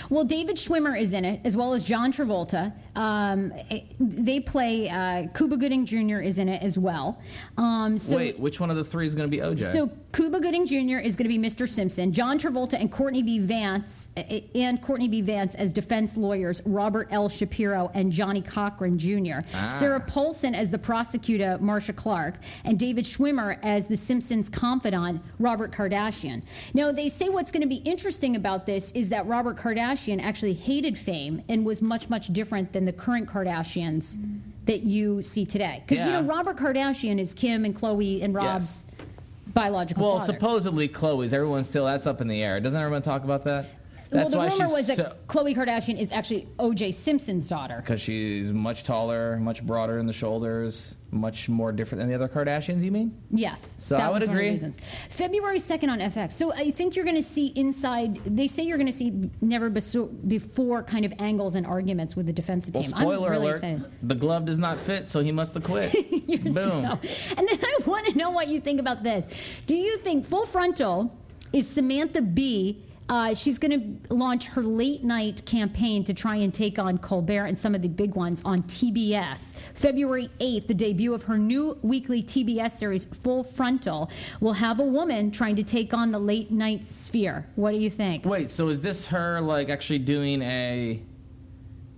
Speaker 1: Well, David Schwimmer is in it, as well as John Travolta. Um, eh, they play, uh, Cuba Gooding Jr. is in it as well. Um, so,
Speaker 2: Wait, which one of the three is going to be OJ?
Speaker 1: So Cuba Gooding Jr. is going to be Mr. Simpson. John Travolta and Courtney B. Vance eh, and Courtney B. Vance as defense lawyers. Robert L. Shapiro and Johnnie Cochran Jr.
Speaker 2: Ah.
Speaker 1: Sarah Paulson as the prosecutor, Marcia Clark, and David Schwimmer as the Simpsons' confidant, Robert Kardashian. Now they say what's going to be interesting about this is that Robert Kardashian actually hated fame and was much much different than the current Kardashians that you see today. Because you
Speaker 2: Yeah.
Speaker 1: know Robert Kardashian is Kim and Khloe and Rob's biological
Speaker 2: well,
Speaker 1: father.
Speaker 2: supposedly Khloe's. Everyone's still that's up in the air. Doesn't everyone talk about that?
Speaker 1: Well, the
Speaker 2: why
Speaker 1: rumor was that
Speaker 2: so-
Speaker 1: Khloe Kardashian is actually O.J. Simpson's daughter.
Speaker 2: Because she's much taller, much broader in the shoulders, much more different than the other Kardashians, you mean?
Speaker 1: Yes,
Speaker 2: So
Speaker 1: that
Speaker 2: I would
Speaker 1: was one of the
Speaker 2: agree.
Speaker 1: reasons. February second on FX. So I think you're going to see inside. They say you're going to see never before kind of angles and arguments with the defensive
Speaker 2: Well,
Speaker 1: team.
Speaker 2: spoiler
Speaker 1: I'm really
Speaker 2: alert,
Speaker 1: excited.
Speaker 2: the glove does not fit, so he must have quit. Boom.
Speaker 1: so- and then I want to know what you think about this. Do you think Full Frontal is Samantha Bee? Uh, she's going to launch her late night campaign to try and take on Colbert and some of the big ones on TBS. February 8th, the debut of her new weekly TBS series, Full Frontal, will have a woman trying to take on the late night sphere. What do you think?
Speaker 2: Wait, so is this her like actually doing a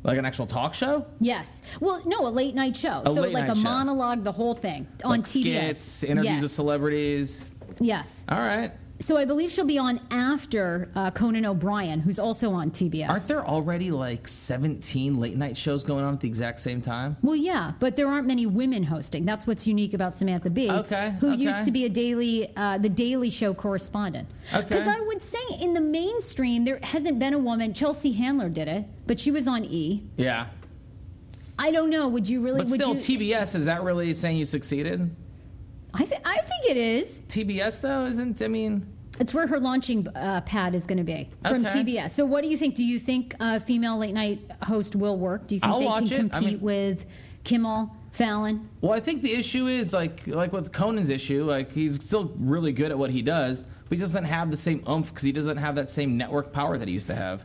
Speaker 2: like an actual talk show?
Speaker 1: Yes. Well, no, a late night show.
Speaker 2: A
Speaker 1: so like a
Speaker 2: show.
Speaker 1: monologue, the whole thing on
Speaker 2: like
Speaker 1: TBS.
Speaker 2: skits, interviews
Speaker 1: yes.
Speaker 2: with celebrities.
Speaker 1: Yes.
Speaker 2: All right.
Speaker 1: So I believe she'll be on after uh, Conan O'Brien, who's also on TBS.
Speaker 2: Aren't there already like 17 late night shows going on at the exact same time?
Speaker 1: Well, yeah, but there aren't many women hosting. That's what's unique about Samantha Bee,
Speaker 2: Okay,
Speaker 1: who
Speaker 2: okay.
Speaker 1: used to be a daily, uh, the Daily Show correspondent.
Speaker 2: Okay.
Speaker 1: Because I would say in the mainstream there hasn't been a woman. Chelsea Handler did it, but she was on E.
Speaker 2: Yeah.
Speaker 1: I don't know. Would you really?
Speaker 2: But
Speaker 1: would
Speaker 2: still,
Speaker 1: you,
Speaker 2: TBS, is that really saying you succeeded?
Speaker 1: I, th- I think it is.
Speaker 2: TBS, though, isn't, I mean,
Speaker 1: It's where her launching uh, pad is going to be from
Speaker 2: Okay.
Speaker 1: TBS. So, what do you think? Do you think a female late night host will work? Do you think
Speaker 2: I'll
Speaker 1: they
Speaker 2: watch
Speaker 1: can
Speaker 2: it. I
Speaker 1: compete
Speaker 2: mean-
Speaker 1: with Kimmel, Fallon?
Speaker 2: well, I think the issue is like like with Conan's issue, like he's still really good at what he does, but he doesn't have the same oomph because he doesn't have that same network power that he used to have.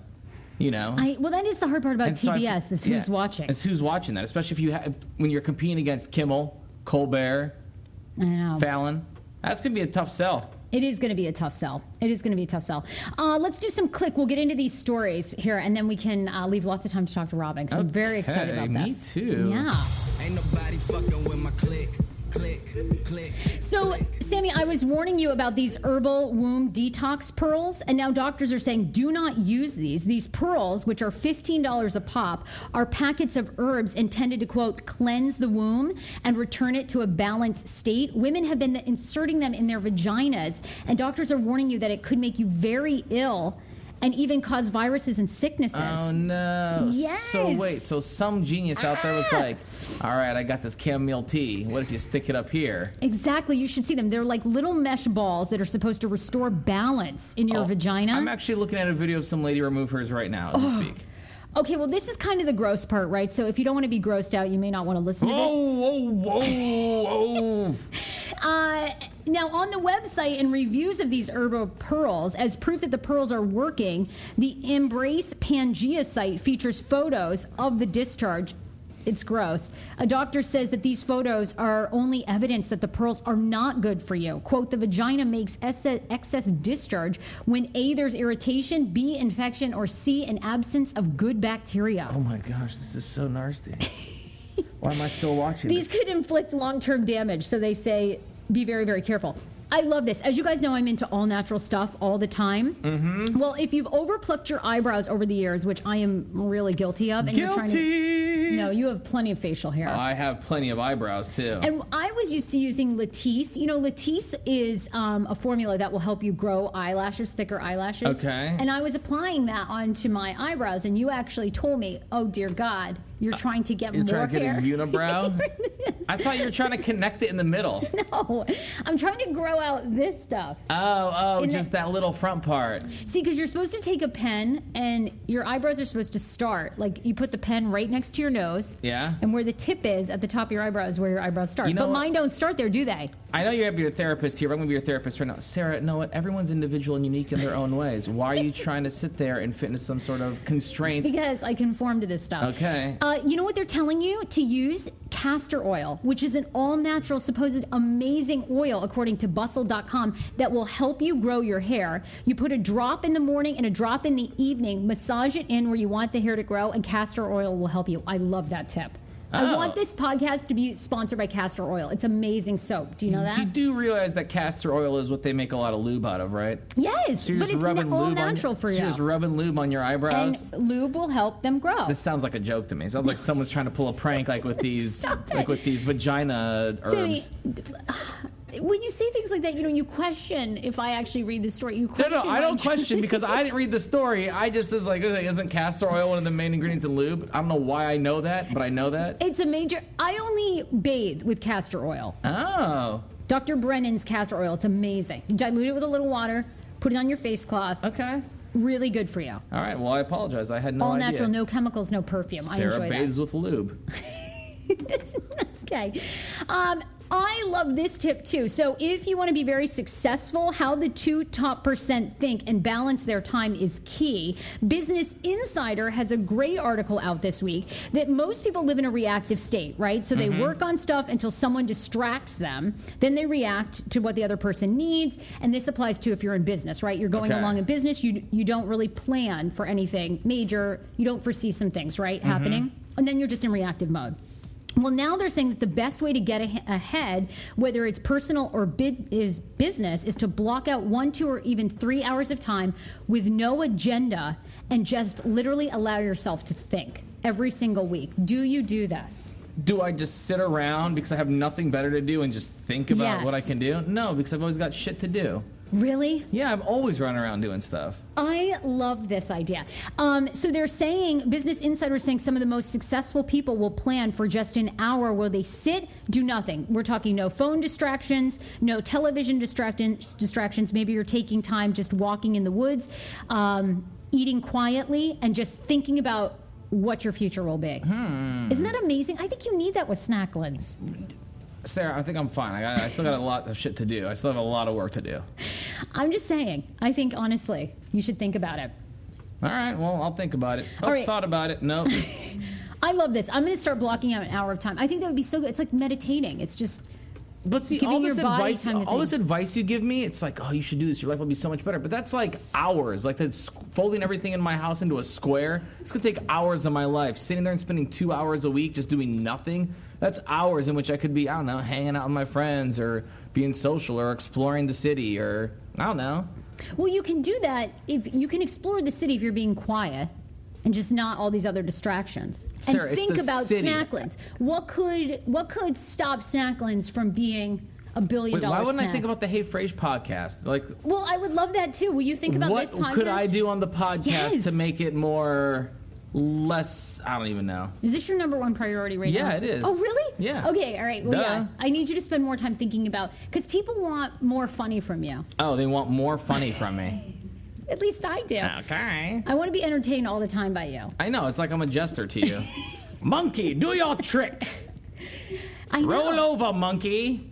Speaker 2: You know?
Speaker 1: I, well, that is the hard part about
Speaker 2: And so I-
Speaker 1: TBS is who's
Speaker 2: yeah,
Speaker 1: watching.
Speaker 2: It's who's watching that, especially if you when you're competing against Kimmel, Colbert,
Speaker 1: I know.
Speaker 2: Fallon. That's gonna be a tough sell.
Speaker 1: It is going to be a tough sell. It is going to be a tough sell. Uh, let's do some click. We'll get into these stories here, and then we can uh, leave lots of time to talk to Robin. Because I'm very excited about
Speaker 2: me
Speaker 1: this.
Speaker 2: Me too.
Speaker 1: Yeah.
Speaker 6: Ain't nobody fucking with my click, click, click.
Speaker 1: So, Sammy, I was warning you about these herbal womb detox pearls, and now doctors are saying do not use these. These pearls, which are $15 a pop, are packets of herbs intended to, quote, cleanse the womb and return it to a balanced state. Women have been inserting them in their vaginas, and doctors are warning you that it could make you very ill and even cause viruses and sicknesses.
Speaker 2: Oh no!
Speaker 1: Yes.
Speaker 2: So wait, so some genius out there was
Speaker 1: Ah.
Speaker 2: like, "All right, I got this chamomile tea. What if you stick it up here?"
Speaker 1: Exactly. You should see them. They're like little mesh balls that are supposed to restore balance in your
Speaker 2: Oh,
Speaker 1: vagina.
Speaker 2: I'm actually looking at a video of some lady remove hers right now as we speak.
Speaker 1: Okay, well, this is kind of the gross part, right? So if you don't want to be grossed out, you may not want to listen to this.
Speaker 2: whoa, whoa, whoa!
Speaker 1: Uh, Now, on the website and reviews of these herbal pearls, as proof that the pearls are working, the Embrace Pangaea site features photos of the discharge. It's gross. A doctor says that these photos are only evidence that the pearls are not good for you. Quote, the vagina makes excess discharge when A, there's irritation, B, infection, or C, an absence of good bacteria.
Speaker 2: Oh my gosh, this is so nasty. Why am I still watching
Speaker 1: These
Speaker 2: this?
Speaker 1: could inflict long term damage, so they say be very, very careful. I love this. As you guys know, I'm into all natural stuff all the time. Mm-hmm. Well, if you've overplucked your eyebrows over the years, which I am really guilty of, and you're trying to. No, you have plenty of facial hair.
Speaker 2: I have plenty of eyebrows too.
Speaker 1: And I was used to using Latisse. You know, Latisse is um, a formula that will help you grow eyelashes, thicker eyelashes.
Speaker 2: Okay.
Speaker 1: And I was applying that onto my eyebrows, and you actually told me, "Oh dear God, you're trying to get
Speaker 2: You're
Speaker 1: more
Speaker 2: trying to get
Speaker 1: hair."
Speaker 2: a unibrow? I thought you were trying to connect it in the middle.
Speaker 1: no, I'm trying to grow out this stuff.
Speaker 2: Oh, oh, just that little front part.
Speaker 1: See, because you're supposed to take a pen, and your eyebrows are supposed to start. Like you put the pen right next to your nose.
Speaker 2: Yeah.
Speaker 1: And where the tip is at the top of your eyebrow is where your eyebrows start.
Speaker 2: You know
Speaker 1: but
Speaker 2: what?
Speaker 1: mine don't start there, do they?
Speaker 2: I know you have your therapist here. but I'm going to be your therapist right now. Sarah, know what? Everyone's individual and unique in their own ways. Why are you trying to sit there and fit into some sort of constraint?
Speaker 1: Because I conform to this stuff.
Speaker 2: Okay.
Speaker 1: Uh, you know what they're telling you? To use castor oil, which is an all natural, supposed amazing oil, according to bustle.com, that will help you grow your hair. You put a drop in the morning and a drop in the evening, massage it in where you want the hair to grow, and castor oil will help you. I love that tip. I
Speaker 2: Oh.
Speaker 1: want this podcast to be sponsored by castor oil. It's amazing soap. Do you know that?
Speaker 2: You do realize that castor oil is what they make a lot of lube out of, right?
Speaker 1: yes,
Speaker 2: So
Speaker 1: but it's na- all
Speaker 2: lube on-
Speaker 1: natural for you.
Speaker 2: You're just rubbing lube on your eyebrows.
Speaker 1: and lube will help them grow.
Speaker 2: this sounds like a joke to me. It sounds like someone's trying to pull a prank, like with these, like with these vagina herbs.
Speaker 1: When you say things like that, you know, you question if I actually read the story. You question.
Speaker 2: no, no,
Speaker 1: I
Speaker 2: don't question because I didn't read the story. I just is like, isn't castor oil one of the main ingredients in lube? I don't know why I know that, but I know that.
Speaker 1: It's a major. I only bathe with castor oil.
Speaker 2: Oh,
Speaker 1: Dr. Bronner's castor oil. It's amazing. You dilute it with a little water, put it on your face cloth.
Speaker 2: okay.
Speaker 1: Really good for you.
Speaker 2: All right. Well, I apologize. I had no
Speaker 1: All
Speaker 2: idea.
Speaker 1: natural, no chemicals, no perfume.
Speaker 2: Sarah
Speaker 1: I enjoy
Speaker 2: bathes with lube.
Speaker 1: that. okay. Um, I love this tip too. So, if you want to be very successful, how the two top percent think and balance their time is key. Business Insider has a great article out this week that most people live in a reactive state, right? So, they mm-hmm. work on stuff until someone distracts them. Then they react to what the other person needs. And this applies to if you're in business, right? You're going
Speaker 2: Okay.
Speaker 1: along in business, you, you don't really plan for anything major, you don't foresee some things, right? Mm-hmm. Happening. And then you're just in reactive mode. Well, now they're saying that the best way to get a- ahead, whether it's personal or bid, is business, is to block out one, two, or even three hours of time with no agenda and just literally allow yourself to think every single week. Do you do this?
Speaker 2: Do I just sit around because I have nothing better to do and just think about
Speaker 1: Yes.
Speaker 2: what I can do? No, because I've always got shit to do.
Speaker 1: Really?
Speaker 2: Yeah, I'm always running around doing stuff.
Speaker 1: I love this idea. Um, so they're saying, Business Insider is saying some of the most successful people will plan for just an hour where they sit, do nothing. We're talking no phone distractions, no television distractions. distractions. Maybe you're taking time just walking in the woods, um, eating quietly, and just thinking about what your future will be. Isn't that amazing? I think you need that with Snacklins.
Speaker 2: Sarah, I think I'm fine. I, got, I still got a lot of shit to do. I still have a lot of work to do.
Speaker 1: I'm just saying, I think honestly, you should think about it.
Speaker 2: All right, well, I'll think about it. Oh,
Speaker 1: All right.
Speaker 2: thought about it. Nope.
Speaker 1: I love this. I'm going to start blocking out an hour of time. I think that would be so good. It's like meditating. It's just
Speaker 2: But see, all this advice, all this advice you give me, it's like, oh, you should do this. Your life will be so much better. But that's like hours. Like that's folding everything in my house into a square. It's gonna take hours of my life. Sitting there and spending two hours a week just doing nothing. That's hours in which I could be, I don't know, hanging out with my friends or being social or exploring the city or I don't know.
Speaker 1: Well, you can do that if you can explore the city if you're being quiet and just not all these other distractions.
Speaker 2: Sarah,
Speaker 1: and
Speaker 2: it's
Speaker 1: think about
Speaker 2: city.
Speaker 1: Snacklins. What could what could stop Snacklins from being a billion
Speaker 2: Wait,
Speaker 1: dollar
Speaker 2: why wouldn't
Speaker 1: snack?
Speaker 2: I think about the Hey Frase podcast? Like,
Speaker 1: well, I would love that too. Will you think about
Speaker 2: what
Speaker 1: this podcast?
Speaker 2: could I do on the podcast
Speaker 1: Yes.
Speaker 2: to make it more less? I don't even know.
Speaker 1: Is this your number one priority right now?
Speaker 2: Yeah, it is.
Speaker 1: Oh, really?
Speaker 2: Yeah.
Speaker 1: Okay, all right. Well,
Speaker 2: Duh.
Speaker 1: yeah. I need you to spend more time thinking about because people want more funny from you.
Speaker 2: Oh, they want more funny from me.
Speaker 1: At least I do.
Speaker 2: Okay.
Speaker 1: I want to be entertained all the time by you.
Speaker 2: I know. It's like I'm a jester to you. monkey, do your trick.
Speaker 1: I know.
Speaker 2: Roll over, monkey.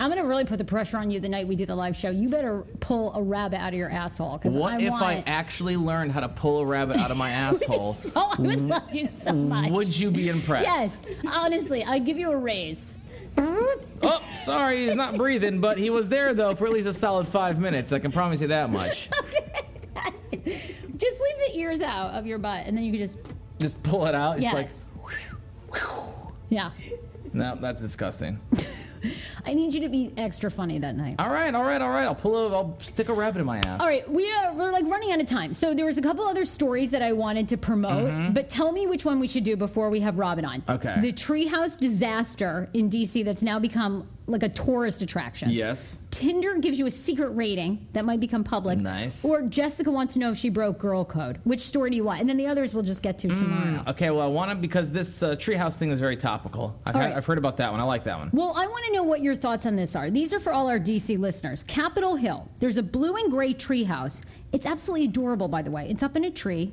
Speaker 1: I'm gonna really put the pressure on you the night we do the live show. You better pull a rabbit out of your asshole because
Speaker 2: What
Speaker 1: I
Speaker 2: if
Speaker 1: want.
Speaker 2: I actually learned how to pull a rabbit out of my asshole?
Speaker 1: so I would love you so mm, much.
Speaker 2: Would you be impressed?
Speaker 1: Yes, honestly, I'd give you a raise.
Speaker 2: Oh, sorry, he's not breathing, but he was there though for at least a solid five minutes. I can promise you that much. okay.
Speaker 1: Just leave the ears out of your butt, and then you can just
Speaker 2: Just pull it out. It's
Speaker 1: yes,
Speaker 2: like,
Speaker 1: yeah.
Speaker 2: no, that's disgusting.
Speaker 1: I need you to be extra funny that night.
Speaker 2: All right, all right, all right. I'll pull a, I'll stick a rabbit in my ass.
Speaker 1: All right, we are we're like running out of time. So there was a couple other stories that I wanted to promote, but tell me which one we should do before we have Robin on.
Speaker 2: Mm-hmm. Okay.
Speaker 1: The treehouse disaster in DC that's now become like a tourist attraction.
Speaker 2: Yes.
Speaker 1: Tinder gives you a secret rating that might become public.
Speaker 2: Nice.
Speaker 1: Or Jessica wants to know if she broke girl code. Which story do you want? And then the others we'll just get to tomorrow.
Speaker 2: Okay, well, I want to because this uh, treehouse thing is very topical.
Speaker 1: All right.
Speaker 2: I've heard about that one. I like that one.
Speaker 1: Well, I want to know what your thoughts on this are. These are for all our DC listeners. Capitol Hill. There's a blue and gray treehouse. It's absolutely adorable, by the way. It's up in a tree,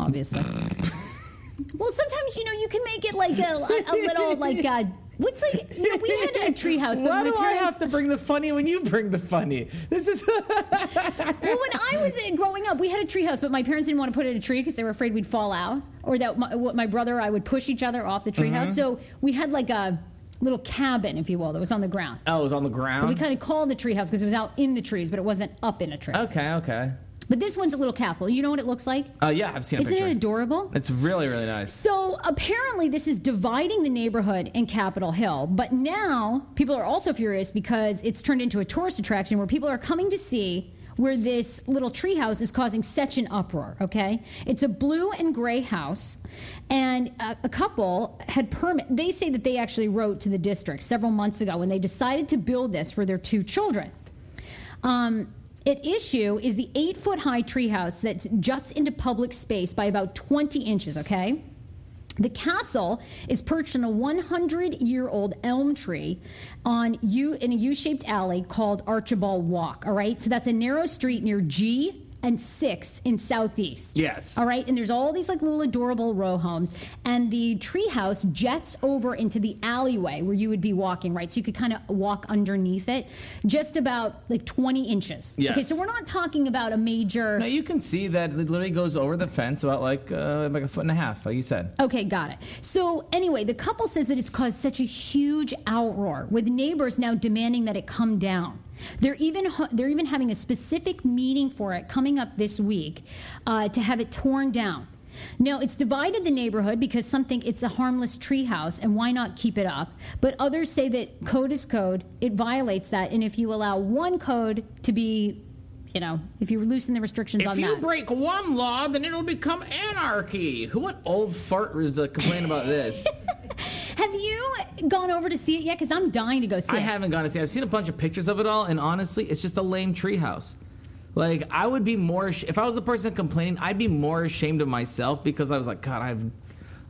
Speaker 1: obviously. well, sometimes you know you can make it like a, a little like uh what's like you know, we had a treehouse, but
Speaker 2: Why
Speaker 1: my
Speaker 2: do I have to bring the funny when you bring the funny? This is.
Speaker 1: well, when I was growing up, we had a treehouse, but my parents didn't want to put it in a tree because they were afraid we'd fall out, or that my, my brother or I would push each other off the treehouse.
Speaker 2: Mm-hmm.
Speaker 1: So we had like a little cabin, if you will, that was on the ground.
Speaker 2: oh, it was on the ground.
Speaker 1: We kind of called it treehouse because it was out in the trees, but it wasn't up in a tree.
Speaker 2: Okay, okay.
Speaker 1: But this one's a little castle. You know what it looks like?
Speaker 2: Uh, yeah, I've seen a
Speaker 1: Isn't it adorable?
Speaker 2: It's really, really nice.
Speaker 1: So apparently, this is dividing the neighborhood in Capitol Hill. But now people are also furious because it's turned into a tourist attraction where people are coming to see where this little treehouse is causing such an uproar. Okay, it's a blue and gray house, and a, a couple had permit. They say that they actually wrote to the district several months ago when they decided to build this for their two children. Um, at issue is the eight foot high treehouse that juts into public space by about 20 inches, okay? The castle is perched on a 100 year old elm tree on U, in a U shaped alley called Archibald Walk, all right? So that's a narrow street near G and 6 in Southeast.
Speaker 2: Yes.
Speaker 1: All right, and there's all these like little adorable row homes, and the treehouse jets over into the alleyway where you would be walking, right? So you could kind of walk underneath it, just about like 20 inches.
Speaker 2: Yes.
Speaker 1: Okay, so we're not talking about a major.
Speaker 2: Now you can see that it literally goes over the fence about like uh, like a foot and a half, like you said.
Speaker 1: Okay, got it. So anyway, the couple says that it's caused such a huge outroar, with neighbors now demanding that it come down. They're even they're even having a specific meeting for it coming up this week uh, to have it torn down. Now it's divided the neighborhood because some think it's a harmless treehouse and why not keep it up? But others say that code is code; it violates that, and if you allow one code to be, you know, if you loosen the restrictions on that.
Speaker 2: If you break one law, then it'll become anarchy. Who what old fart was uh, complaining about this?
Speaker 1: have you gone over to see it yet? Because I'm dying to go see it.
Speaker 2: I
Speaker 1: it.
Speaker 2: haven't gone to see. It. I've seen a bunch of pictures of it all, and honestly, it's just a lame treehouse. Like I would be more ash- if I was the person complaining. I'd be more ashamed of myself because I was like, God, I've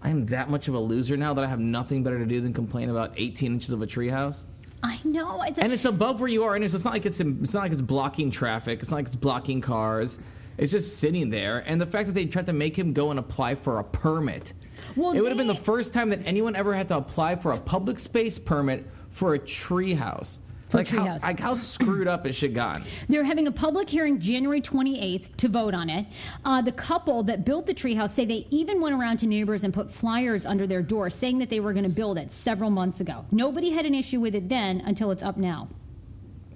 Speaker 2: I'm that much of a loser now that I have nothing better to do than complain about 18 inches of a treehouse.
Speaker 1: I know. It's a,
Speaker 2: And it's above where you are, and So it's not like it's it's not like it's blocking traffic. It's not like it's blocking cars. It's just sitting there. And the fact that they tried to make him go and apply for a permit.
Speaker 1: Well,
Speaker 2: it would have been the first time that anyone ever had to apply for a public space permit for a treehouse.
Speaker 1: For
Speaker 2: like, how,
Speaker 1: treehouse.
Speaker 2: like how screwed up is shit gotten?
Speaker 1: They're having a public hearing January 28th to vote on it. Uh, the couple that built the treehouse say they even went around to neighbors and put flyers under their door saying that they were going to build it several months ago. Nobody had an issue with it then until it's up now.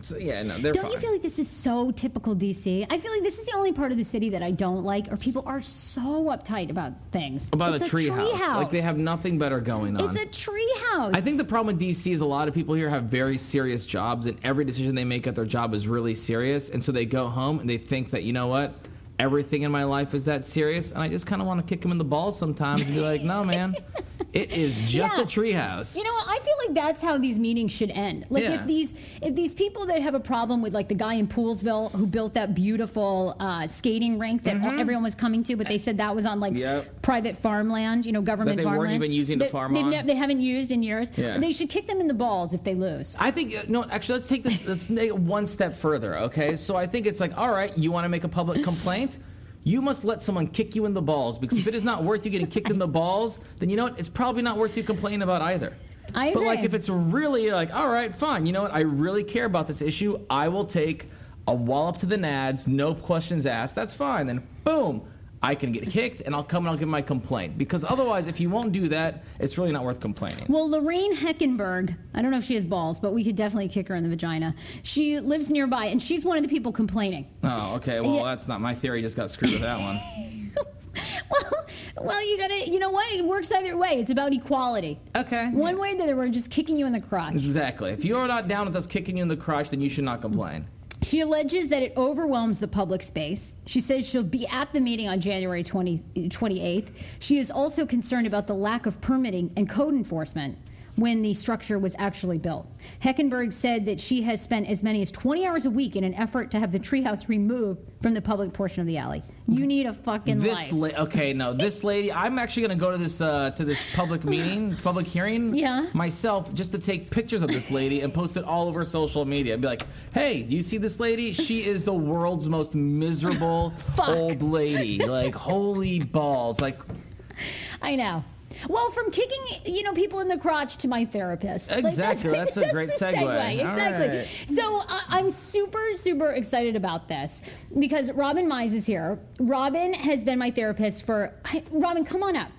Speaker 2: So, yeah, no, they're
Speaker 1: Don't
Speaker 2: fine.
Speaker 1: you feel like this is so typical DC? I feel like this is the only part of the city that I don't like, or people are so uptight about things.
Speaker 2: about
Speaker 1: it's
Speaker 2: a treehouse?
Speaker 1: treehouse.
Speaker 2: Like they have nothing better going on.
Speaker 1: It's a treehouse.
Speaker 2: I think the problem with DC is a lot of people here have very serious jobs, and every decision they make at their job is really serious. And so they go home and they think that, you know what? Everything in my life is that serious. And I just kind of want to kick them in the balls sometimes and be like, no, man, it is just
Speaker 1: Yeah.
Speaker 2: a treehouse.
Speaker 1: You know, what? I feel like that's how these meetings should end. Like
Speaker 2: Yeah.
Speaker 1: if these if these people that have a problem with like the guy in Poolesville who built that beautiful uh, skating rink that everyone was coming to, but they said that was on like
Speaker 2: Mm-hmm. Yep.
Speaker 1: private farmland, you know, government
Speaker 2: they weren't
Speaker 1: farmland
Speaker 2: even using
Speaker 1: That
Speaker 2: farm
Speaker 1: ne- they haven't used in years.
Speaker 2: Yeah.
Speaker 1: They should kick them in the balls if they lose.
Speaker 2: I think uh, no. Actually, let's take this. Let's take it one step further. Okay, so I think it's like, all right, you want to make a public complaint. You must let someone kick you in the balls because if it is not worth you getting kicked in the balls, then you know what? It's probably not worth you complaining about either.
Speaker 1: I
Speaker 2: But like if it's really like, all right, fine. You know what? I really care about this issue. I will take a wallop to the nads, no questions asked. That's fine. Then boom, I can get kicked, and I'll come and I'll give my complaint. Because otherwise, if you won't do that, it's really not worth complaining.
Speaker 1: Well, Lorraine Heckenberg, I don't know if she has balls, but we could definitely kick her in the vagina. She lives nearby, and she's one of the people complaining.
Speaker 2: Oh, okay. Well,
Speaker 1: Yeah.
Speaker 2: that's not my theory. Just got screwed with that one.
Speaker 1: Well, well, you gotta, you know what? It works either way. It's about equality.
Speaker 2: Okay.
Speaker 1: One way or the other, we're just kicking you in the crotch.
Speaker 2: Exactly. If you're not down with us kicking you in the crotch, then you should not complain.
Speaker 1: She alleges that it overwhelms the public space. She says she'll be at the meeting on January 20, 28th. She is also concerned about the lack of permitting and code enforcement when the structure was actually built. Heckenberg said that she has spent as many as 20 hours a week in an effort to have the treehouse removed from the public portion of the alley. You need a fucking
Speaker 2: This
Speaker 1: life.
Speaker 2: la- okay, no, this lady. I'm actually going to go to this uh, to this public meeting, public hearing,
Speaker 1: Yeah.
Speaker 2: myself, just to take pictures of this lady and post it all over social media. And be like, hey, you see this lady? She is the world's most miserable old lady. Like, holy balls! Like,
Speaker 1: I know. Well, from kicking, you know, people in the crotch to my therapist. Like,
Speaker 2: Exactly. That's a great
Speaker 1: the
Speaker 2: segue.
Speaker 1: Exactly.
Speaker 2: right.
Speaker 1: So uh, I'm super, super excited about this because Robin Mize is here. Robin has been my therapist for. I, Robin, come on up.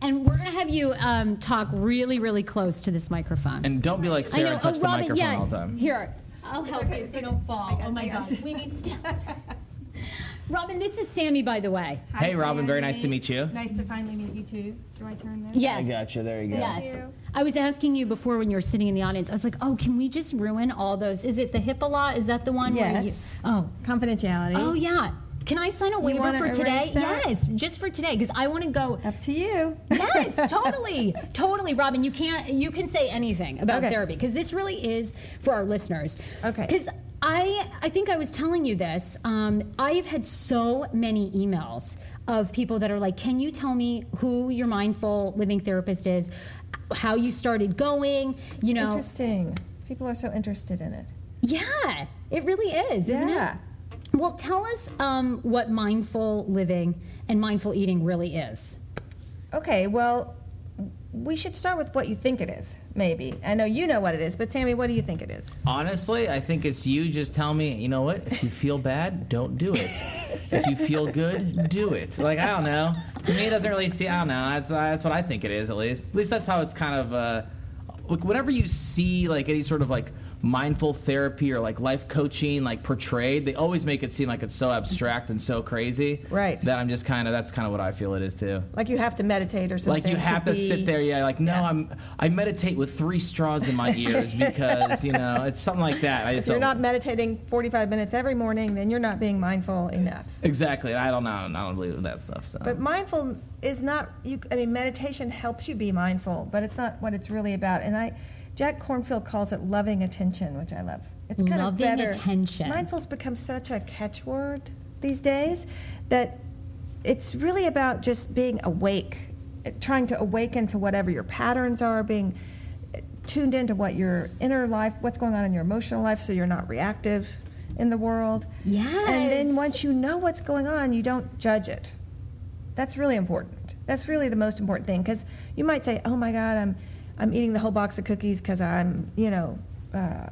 Speaker 1: And we're gonna have you um, talk really, really close to this microphone.
Speaker 2: and don't be like Sarah and touch
Speaker 1: oh,
Speaker 2: the
Speaker 1: Robin,
Speaker 2: microphone
Speaker 1: yeah.
Speaker 2: all the time.
Speaker 1: Here, I'll help you so you don't fall. oh my God, we need steps. Robin, this is Sammy, by the way.
Speaker 2: Hey, Robin, very nice to meet you.
Speaker 8: Nice to finally meet you too. Do I turn this?
Speaker 1: Yes.
Speaker 2: I got you. There you go.
Speaker 1: Yes. I was asking you before when you were sitting in the audience. I was like, "Oh, can we just ruin all those? Is it the HIPAA law? Is that the one? where you-
Speaker 8: Yes.
Speaker 1: oh,
Speaker 8: Confidentiality.
Speaker 1: oh yeah. Can I sign a waiver
Speaker 8: wanna
Speaker 1: for
Speaker 8: erase
Speaker 1: today?
Speaker 8: that?
Speaker 1: Yes, just for today because I want to go.
Speaker 8: Up to you.
Speaker 1: Yes, totally, totally, Robin. You can't. You can say anything about
Speaker 8: Okay.
Speaker 1: therapy because this really is for our listeners.
Speaker 8: Okay.
Speaker 1: Because I, I think I was telling you this. Um, I've had so many emails of people that are like, "Can you tell me who your mindful living therapist is? How you started going? You know,
Speaker 8: Interesting. People are so interested in it.
Speaker 1: yeah, it really is, isn't
Speaker 8: Yeah.
Speaker 1: it? Well, tell us um, what mindful living and mindful eating really is.
Speaker 8: Okay, well, we should start with what you think it is, maybe. I know you know what it is, but Sammy, what do you think it is?
Speaker 2: Honestly, I think it's you just tell me, you know what? If you feel bad, don't do it. if you feel good, do it. Like I don't know. To me, it doesn't really see. I don't know. That's that's what I think it is. At least, at least that's how it's kind of. Uh, whenever you see like any sort of like mindful therapy or like life coaching like portrayed, they always make it seem like it's so abstract and so crazy.
Speaker 8: Right.
Speaker 2: That I'm just kind of. That's kind of what I feel it is too.
Speaker 8: Like you have to meditate or something.
Speaker 2: Like you have to,
Speaker 8: be-
Speaker 2: sit there, yeah. Like no, I'm. I meditate with three straws in my ears because you know it's something like that. I just
Speaker 8: If you're not meditating 45 minutes every morning, then you're not being mindful enough.
Speaker 2: Exactly. I don't know. I don't believe in that stuff. So.
Speaker 8: But mindful is not you. I mean, meditation helps you be mindful, but it's not what it's really about. And I, Jack Kornfield calls it loving attention, which I love. It's kind
Speaker 1: Loving
Speaker 8: of better.
Speaker 1: Loving attention.
Speaker 8: Mindful's become such a catchword these days that it's really about just being awake, trying to awaken to whatever your patterns are, being tuned into what your inner life, what's going on in your emotional life, so you're not reactive in the world. Yeah. And then once you know what's going on, you don't judge it. That's really important. That's really the most important thing because you might say, "Oh my God, I'm I'm eating the whole box of cookies because I'm you know uh,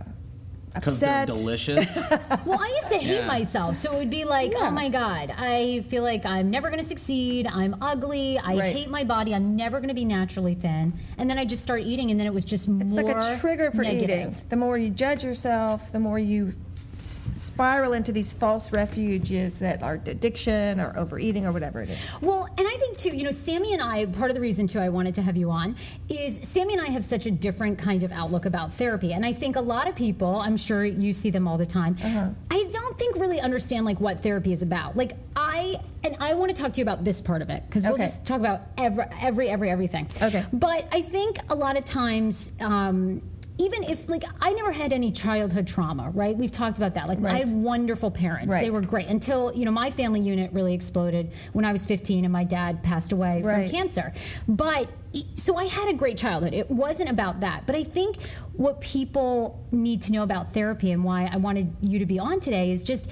Speaker 2: because they're
Speaker 8: upset."
Speaker 2: delicious.
Speaker 1: Well, I used to hate
Speaker 2: Yeah.
Speaker 1: myself, so it would be like,
Speaker 8: Yeah.
Speaker 1: oh my god, I feel like I'm never going to succeed. I'm ugly. I
Speaker 8: Right.
Speaker 1: hate my body. I'm never going to be naturally thin. And then I just start eating, and then it was just
Speaker 8: It's
Speaker 1: more
Speaker 8: like a trigger for
Speaker 1: negative.
Speaker 8: eating. The more you judge yourself, the more you s- spiral into these false refuges that are addiction or overeating or whatever it is.
Speaker 1: Well, and I think too, you know, Sammy and I, part of the reason too I wanted to have you on is Sammy and I have such a different kind of outlook about therapy. And I think a lot of people, I'm sure you see them all the time,
Speaker 8: Uh-huh.
Speaker 1: I don't think really understand like what therapy is about. Like I, and I want to talk to you about this part of it because we'll just talk about every, every, every, everything.
Speaker 8: Okay.
Speaker 1: But I think a lot of times, um, even if like I never had any childhood trauma, right? We've talked about that. Like I had wonderful parents. They were great until you know my family unit really exploded when I was 15 and my dad passed away
Speaker 8: Right.
Speaker 1: from cancer. But so I had a great childhood. It wasn't about that. But I think what people need to know about therapy and why I wanted you to be on today is just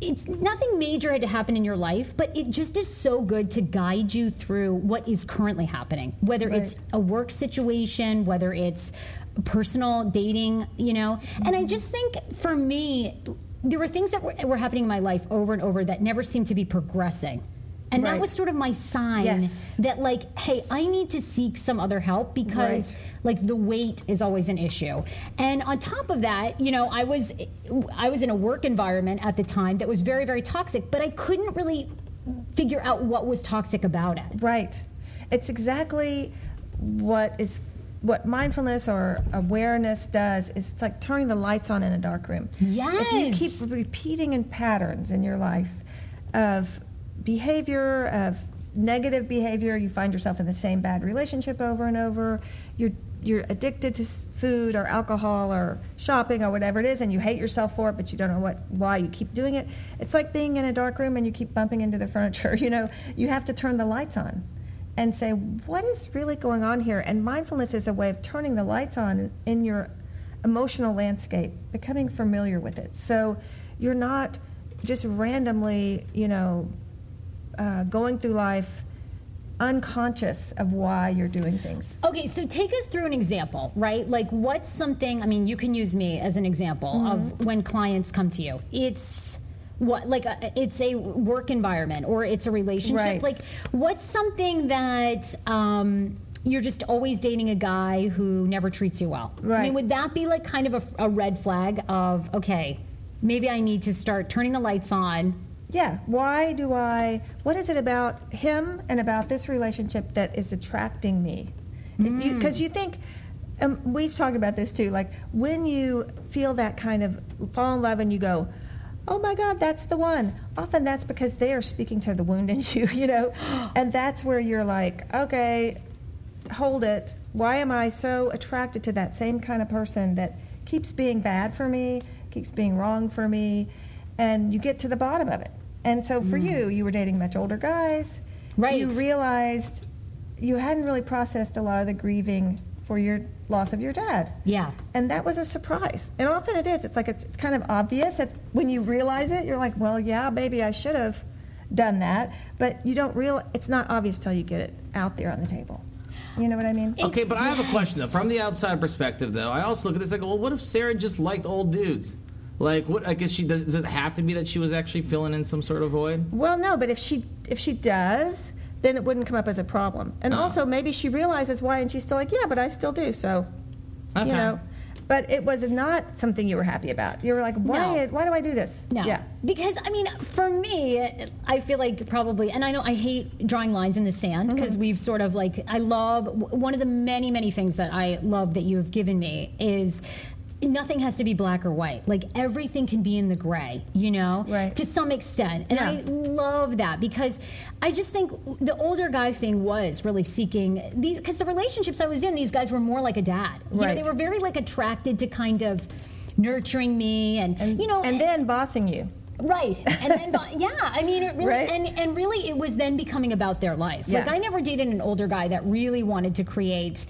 Speaker 1: it's nothing major had to happen in your life, but it just is so good to guide you through what is currently happening, whether it's a work situation, whether it's personal dating, you know. And I just think for me, there were things that were, were happening in my life over and over that never seemed to be progressing. And that was sort of my sign
Speaker 8: Yes.
Speaker 1: that, like, hey, I need to seek some other help because,
Speaker 8: Right.
Speaker 1: like, the weight is always an issue. And on top of that, you know, I was, I was in a work environment at the time that was very, very toxic, but I couldn't really figure out what was toxic about it.
Speaker 8: Right. It's exactly what is what mindfulness or awareness does is it's like turning the lights on in a dark room. Yes. If you keep repeating in patterns in your life of behavior, of negative behavior, you find yourself in the same bad relationship over and over. You're you're addicted to food or alcohol or shopping or whatever it is, and you hate yourself for it, but you don't know what why you keep doing it. It's like being in a dark room and you keep bumping into the furniture. You know, you have to turn the lights on and say, what is really going on here? And mindfulness is a way of turning the lights on in your emotional landscape, becoming familiar with it. So you're not just randomly, you know, uh, going through life unconscious of why you're doing things.
Speaker 1: Okay, so take us through an example, right? Like, what's something, I mean, you can use me as an example of when clients come to you. It's what, like, a, it's a work environment or it's a relationship.
Speaker 8: Right.
Speaker 1: Like, what's something that, um, you're just always dating a guy who never treats you well. I mean,
Speaker 8: Right.
Speaker 1: would that be like kind of a, a red flag of, okay, maybe I need to start turning the lights on?
Speaker 8: Yeah, why do I, what is it about him and about this relationship that is attracting me? Because you, think, um, we've talked about this too, like when you feel that kind of fall in love and you go, oh my God, that's the one. Often that's because they are speaking to the wound in you, you know? And that's where you're like, okay, hold it. Why am I so attracted to that same kind of person that keeps being bad for me, keeps being wrong for me? And you get to the bottom of it. And so for mm. you, you were dating much older guys.
Speaker 1: Right.
Speaker 8: You realized you hadn't really processed a lot of the grieving for your loss of your dad.
Speaker 1: Yeah.
Speaker 8: And that was a surprise. And often it is. It's like it's, it's kind of obvious that when you realize it, you're like, well, yeah, maybe I should have done that. But you don't real. It's not obvious till you get it out there on the table. You know what I mean?
Speaker 2: Okay, but I have a question though. From the outside perspective, though, I also look at this like, well, what if Sarah just liked old dudes? Like, what? I guess she does. Does it have to be that she was actually filling in some sort of void?
Speaker 8: Well, no, but if she if she does, then it wouldn't come up as a problem. And
Speaker 2: Oh.
Speaker 8: also maybe she realizes why, and she's still like, yeah, but I still do. So,
Speaker 2: Okay.
Speaker 8: you know, but it was not something you were happy about. You were like, why?
Speaker 1: No.
Speaker 8: Why do I do this?
Speaker 1: No.
Speaker 8: Yeah.
Speaker 1: Because, I mean, for me, I feel like probably, and I know I hate drawing lines in the sand because
Speaker 8: Mm-hmm.
Speaker 1: we've sort of like, I love, one of the many, many things that I love that you have given me is nothing has to be black or white. Like everything can be in the gray, you know,
Speaker 8: Right.
Speaker 1: to some extent. And I love that because I just think the older guy thing was really seeking these, because the relationships I was in, these guys were more like a dad. You know,
Speaker 8: Right.
Speaker 1: they were very like attracted to kind of nurturing me and,
Speaker 8: And
Speaker 1: you know,
Speaker 8: and then bossing you.
Speaker 1: Right, and then yeah, I mean, it really,
Speaker 8: Right.
Speaker 1: and and really, it was then becoming about their life.
Speaker 8: Yeah.
Speaker 1: Like I never dated an older guy that really wanted to create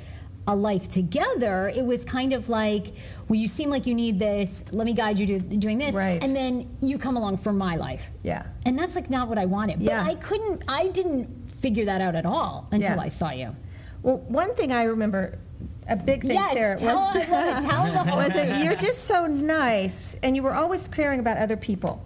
Speaker 1: a life together. It was kind of like, well, you seem like you need this. Let me guide you to doing this,
Speaker 8: Right.
Speaker 1: and then you come along for my life.
Speaker 8: Yeah.
Speaker 1: and that's like not what I wanted.
Speaker 8: Yeah.
Speaker 1: But I couldn't, I didn't figure that out at all until
Speaker 8: Yeah.
Speaker 1: I saw you.
Speaker 8: Well, one thing I remember, a big thing,
Speaker 1: yes,
Speaker 8: Sarah,
Speaker 1: tell,
Speaker 8: was,
Speaker 1: it. tell
Speaker 8: was
Speaker 1: thing.
Speaker 8: you're just so nice, and you were always caring about other people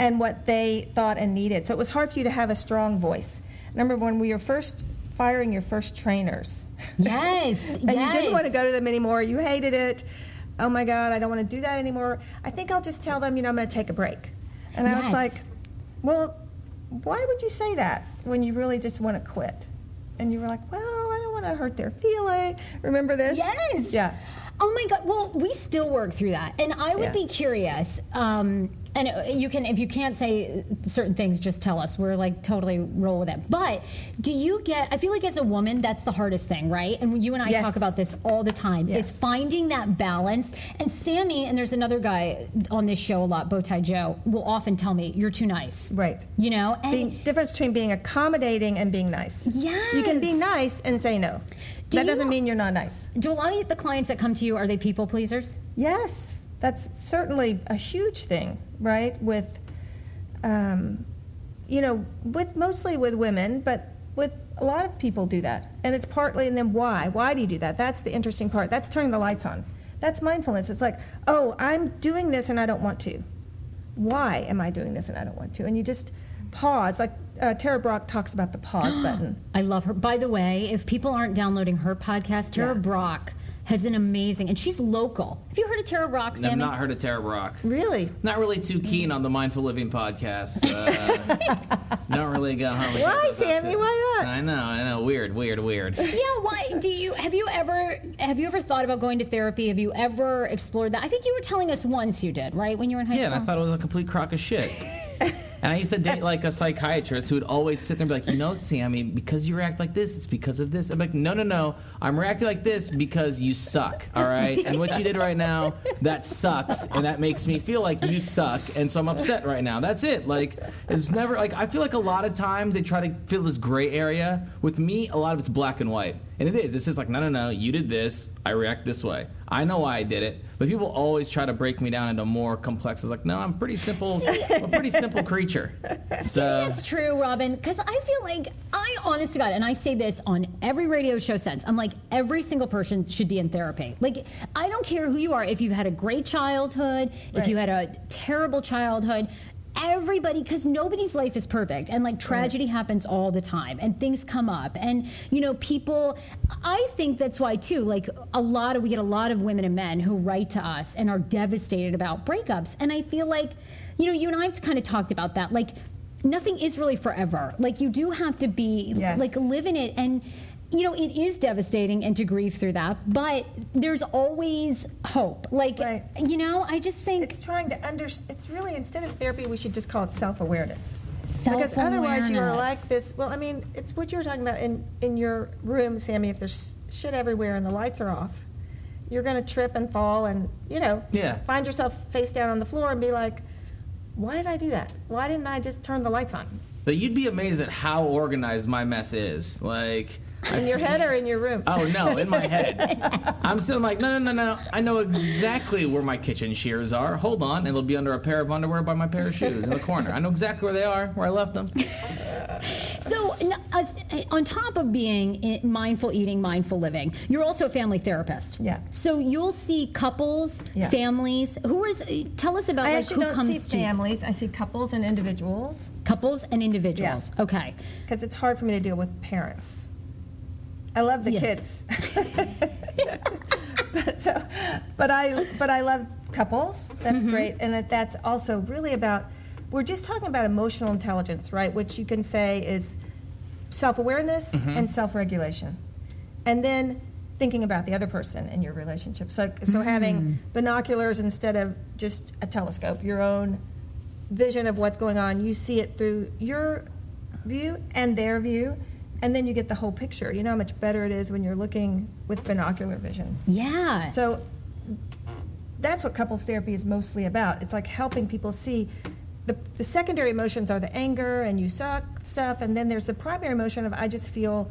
Speaker 8: and what they thought and needed. So it was hard for you to have a strong voice. Remember when we were first firing your first trainers?
Speaker 1: Yes,
Speaker 8: and you didn't want to go to them anymore. You hated it. Oh my God, I don't want to do that anymore. I think I'll just tell them, you know, I'm going to take a break. And I was like, well, why would you say that when you really just want to quit? And you were like, well, I don't want to hurt their feeling. Remember this?
Speaker 1: Yes.
Speaker 8: Yeah.
Speaker 1: Oh my God. Well, we still work through that. And I would
Speaker 8: Yeah.
Speaker 1: be curious. Um, and you can, if you can't say certain things, just tell us. We're like totally roll with it. But do you get, I feel like as a woman, that's the hardest thing, right? And you and I
Speaker 8: Yes.
Speaker 1: talk about this all the time
Speaker 8: Yes.
Speaker 1: is finding that balance. And Sammy, and there's another guy on this show a lot, Bowtie Joe, will often tell me, you're too nice.
Speaker 8: Right.
Speaker 1: You know? And
Speaker 8: Being, difference between being accommodating and being nice. Yeah. You can be nice and say no.
Speaker 1: Do
Speaker 8: that doesn't mean you're not nice.
Speaker 1: do a lot of the clients that come to you, are they people pleasers?
Speaker 8: Yes, that's certainly a huge thing, right? With um, you know, with mostly with women, but with a lot of people do that. And it's partly, and then why? Why do you do that? That's the interesting part. That's turning the lights on. That's mindfulness. It's like, oh, I'm doing this and I don't want to. Why am I doing this and I don't want to? And you just pause. Like uh, Tara Brach talks about the pause button.
Speaker 1: I love her. By the way, if people aren't downloading her podcast, Tara
Speaker 8: Yeah.
Speaker 1: Brach has an amazing, and she's local. Have you heard of Tara Brach,
Speaker 2: I've not heard of Tara Brach.
Speaker 8: Really?
Speaker 2: Not really too keen on the mindful living podcast. Uh, not really gonna. hardly
Speaker 8: Why,
Speaker 2: check those out,
Speaker 8: Sammy? Why not?
Speaker 2: I know, I know. Weird, weird, weird.
Speaker 1: yeah, why do you have you ever have you ever thought about going to therapy? Have you ever explored that? I think you were telling us once you did, right? When you were in high school?
Speaker 2: Yeah, and. I thought it was a complete crock of shit. and I used to date like a psychiatrist who would always sit there and be like, you know, Sammy, because you react like this, it's because of this. I'm like, no, no, no. I'm reacting like this because you suck, all right? And what you did right now, that sucks, and that makes me feel like you suck, and so I'm upset right now. That's it. Like, it's never, like, I feel like a lot of times they try to fill this gray area. With me, a lot of it's black and white. And it is. It's just like, no, no, no, you did this, I react this way. I know why I did it, but people always try to break me down into more complex. It's like, no, I'm pretty simple. I'm a pretty simple creature. So,
Speaker 1: That's true, Robin. Because I feel like I, honest to God, and I say this on every radio show since. I'm like every single person should be in therapy. Like I don't care who you are. If you've had a great childhood, if you had a terrible childhood. Everybody, because nobody's life is perfect, and like tragedy happens all the time, and things come up, and you know, people. I think that's why too. Like a lot of we get a lot of women and men who write to us and are devastated about breakups, and I feel like, you know, you and I have kind of talked about that. Like nothing is really forever. Like you do have to be
Speaker 8: Yes.
Speaker 1: like live in it and you know it is devastating and to grieve through that, but there's always hope. Like
Speaker 8: Right.
Speaker 1: you know, I just think
Speaker 8: It's trying to under. It's really instead of therapy, we should just call it self awareness. Because
Speaker 1: Self-awareness.
Speaker 8: otherwise, you are like this. Well, I mean, it's what you were talking about in in your room, Sammy. If there's shit everywhere and the lights are off, you're going to trip and fall, and you know,
Speaker 2: Yeah.
Speaker 8: find yourself face down on the floor and be like, "Why did I do that? Why didn't I just turn the lights on?"
Speaker 2: but you'd be amazed at how organized my mess is. Like,
Speaker 8: In your head or in your room?
Speaker 2: oh no, in my head. I'm still like, no, no, no, no. I know exactly where my kitchen shears are. Hold on, and they'll be under a pair of underwear by my pair of shoes in the corner. I know exactly where they are, where I left them.
Speaker 1: so. Eh, on top of being eh, mindful eating, mindful living, you're also a family therapist.
Speaker 8: Yeah.
Speaker 1: So you'll see couples,
Speaker 8: Yeah.
Speaker 1: families. Who is? Eh, tell us about
Speaker 8: I
Speaker 1: like
Speaker 8: actually
Speaker 1: who
Speaker 8: don't
Speaker 1: comes
Speaker 8: see
Speaker 1: to
Speaker 8: families. I see couples and individuals
Speaker 1: couples and individuals. Okay.
Speaker 8: because it's hard for me to deal with parents. I love the
Speaker 1: Yeah.
Speaker 8: kids, but, so, but I but I love couples. That's
Speaker 1: Mm-hmm.
Speaker 8: great, and that, that's also really about. We're just talking about emotional intelligence, right? Which you can say is self awareness
Speaker 1: Mm-hmm.
Speaker 8: and self regulation, and then thinking about the other person in your relationship. So so
Speaker 1: Mm-hmm.
Speaker 8: having binoculars instead of just a telescope, your own vision of what's going on. You see it through your view and their view, and then you get the whole picture. You know how much better it is when you're looking with binocular vision.
Speaker 1: Yeah.
Speaker 8: So that's what couples therapy is mostly about. It's like helping people see the, the secondary emotions are the anger and you suck stuff, and then there's the primary emotion of I just feel